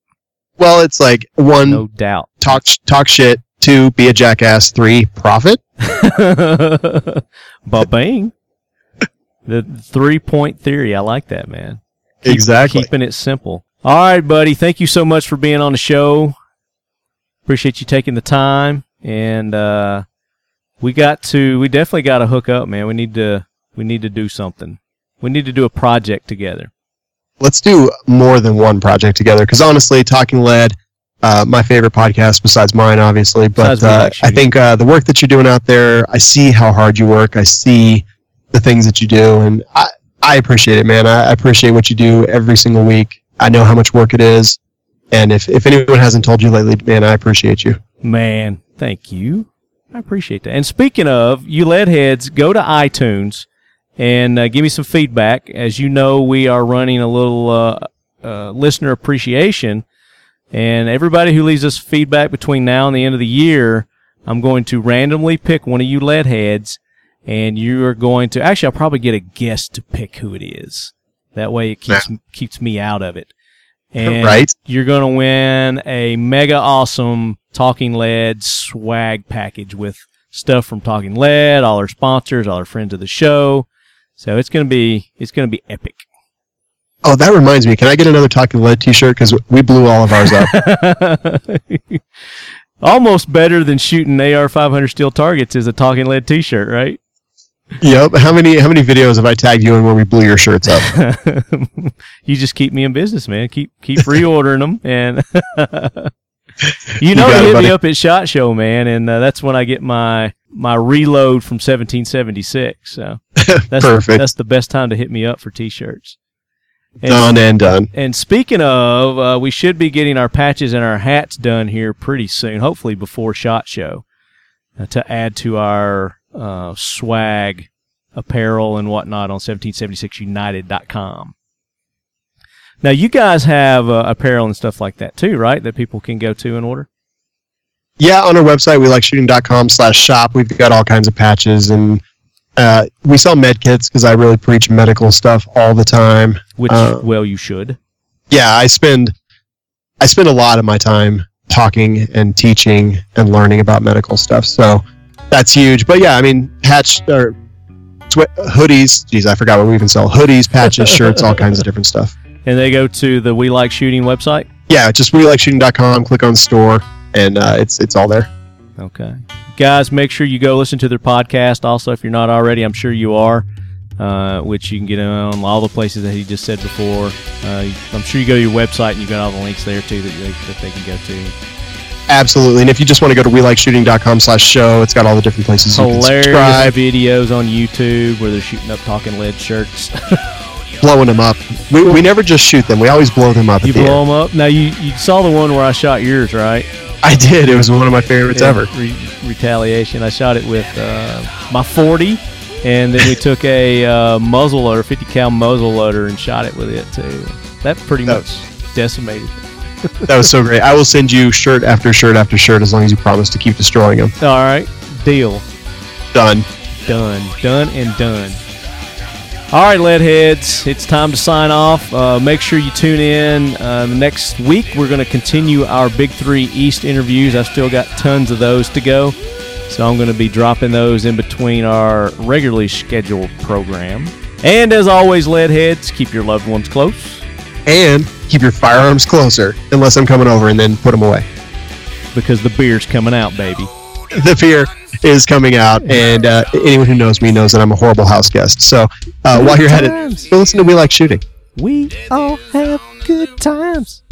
Well, it's like one No doubt. talk talk shit, two be a jackass, three profit. ba bang. The three point theory. I like that, man. Keep- Exactly. Keeping it simple. All right, buddy. Thank you so much for being on the show. Appreciate you taking the time. And uh we got to we definitely got to hook up, man. We need to we need to do something. We need to do a project together. let's do more than one project together. Because honestly, Talking Lead, uh, my favorite podcast besides mine, obviously. But uh, I think uh, the work that you're doing out there, I see how hard you work. I see the things that you do, and I, I appreciate it, man. I, I appreciate what you do every single week. I know how much work it is, and if if anyone hasn't told you lately, man, I appreciate you. Man, thank you. I appreciate that. And speaking of, you lead heads, go to iTunes and uh, give me some feedback. As you know, we are running a little uh, uh, listener appreciation, and everybody who leaves us feedback between now and the end of the year, I'm going to randomly pick one of you lead heads, and you are going to actually, I'll probably get a guest to pick who it is. That way, it keeps keeps me out of it. And Right. you're going to win a mega awesome Talking Lead swag package with stuff from Talking Lead, all our sponsors, all our friends of the show. So it's going to be it's going to be epic. Oh, that reminds me. Can I get another Talking Lead T-shirt? Because we blew all of ours up. Almost better than shooting AR500 steel targets is a Talking Lead T-shirt, right? Yep. How many how many videos have I tagged you in where we blew your shirts up? you just keep me in business, man. Keep keep reordering them, and you know got to it, hit me up at Shot Show, man, and uh, that's when I get my my reload from 1776. So that's Perfect. that's the best time to hit me up for t-shirts. And, done and done. and speaking of, uh, we should be getting our patches and our hats done here pretty soon, hopefully before Shot Show, uh, to add to our uh, swag apparel and whatnot on 1776united.com. Now, you guys have uh, apparel and stuff like that too, right? That people can go to and order? Yeah, on our website, we like shooting.com slash shop. We've got all kinds of patches and uh, we sell med kits because I really preach medical stuff all the time. Which, Uh, well, you should. Yeah, I spend I spend a lot of my time talking and teaching and learning about medical stuff. So that's huge. But yeah, I mean, hats or swe- hoodies. Geez, I forgot what we even sell. Hoodies, patches, shirts, all kinds of different stuff. And they go to the We Like Shooting website. Yeah, just we like shooting.com, click on store, and uh, it's it's all there. Okay. Guys, make sure you go listen to their podcast. Also, if you're not already, I'm sure you are, uh, which you can get on all the places that he just said before. Uh, I'm sure you go to your website and you've got all the links there too that they, that they can go to. Absolutely. And if you just want to go to welikeshooting.com slash show, it's got all the different places you can Hilarious subscribe, videos on YouTube where they're shooting up talking lead shirts. blowing them up. We, we never just shoot them. We always blow them up. you the blow end. them up. Now you you saw the one where I shot yours, right? I did. It was one of my favorites Yeah, ever. Re- retaliation. I shot it with uh, my 40, and then we took a uh, muzzle loader, 50 cal muzzle loader, and shot it with it too. That pretty That much decimated. That was so great. I will send you shirt after shirt after shirt as long as you promise to keep destroying them. All right, deal. Done. Done. Done and done. All right, leadheads, it's time to sign off. Uh, make sure you tune in uh, next week. We're going to continue our Big Three East interviews. I've still got tons of those to go, so I'm going to be dropping those in between our regularly scheduled program. And as always, leadheads, keep your loved ones close And keep your firearms closer unless I'm coming over and then put them away. because the beer's coming out, baby. The beer is coming out, and uh, anyone who knows me knows that I'm a horrible house guest. So uh, while you're at it, go listen to We Like Shooting. We all have good times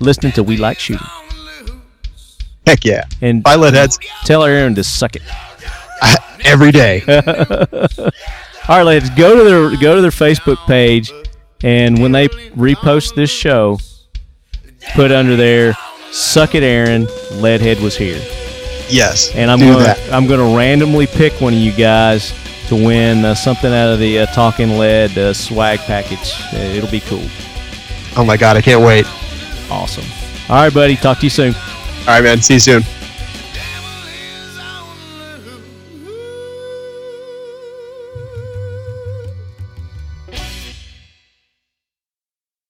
listening to We Like Shooting. Heck yeah. And Bye, Leadheads. tell Aaron to suck it. Every day. All right, ladies, go to their go to their Facebook page, and when they repost this show, put under there, "Suck it, Aaron." Leadhead was here, Yes. and I'm gonna that. I'm gonna randomly pick one of you guys to win uh, something out of the uh, Talking Lead uh, swag package. Uh, it'll be cool, Oh my God, I can't wait. awesome. All right, buddy, talk to you soon. All right, man. See you soon.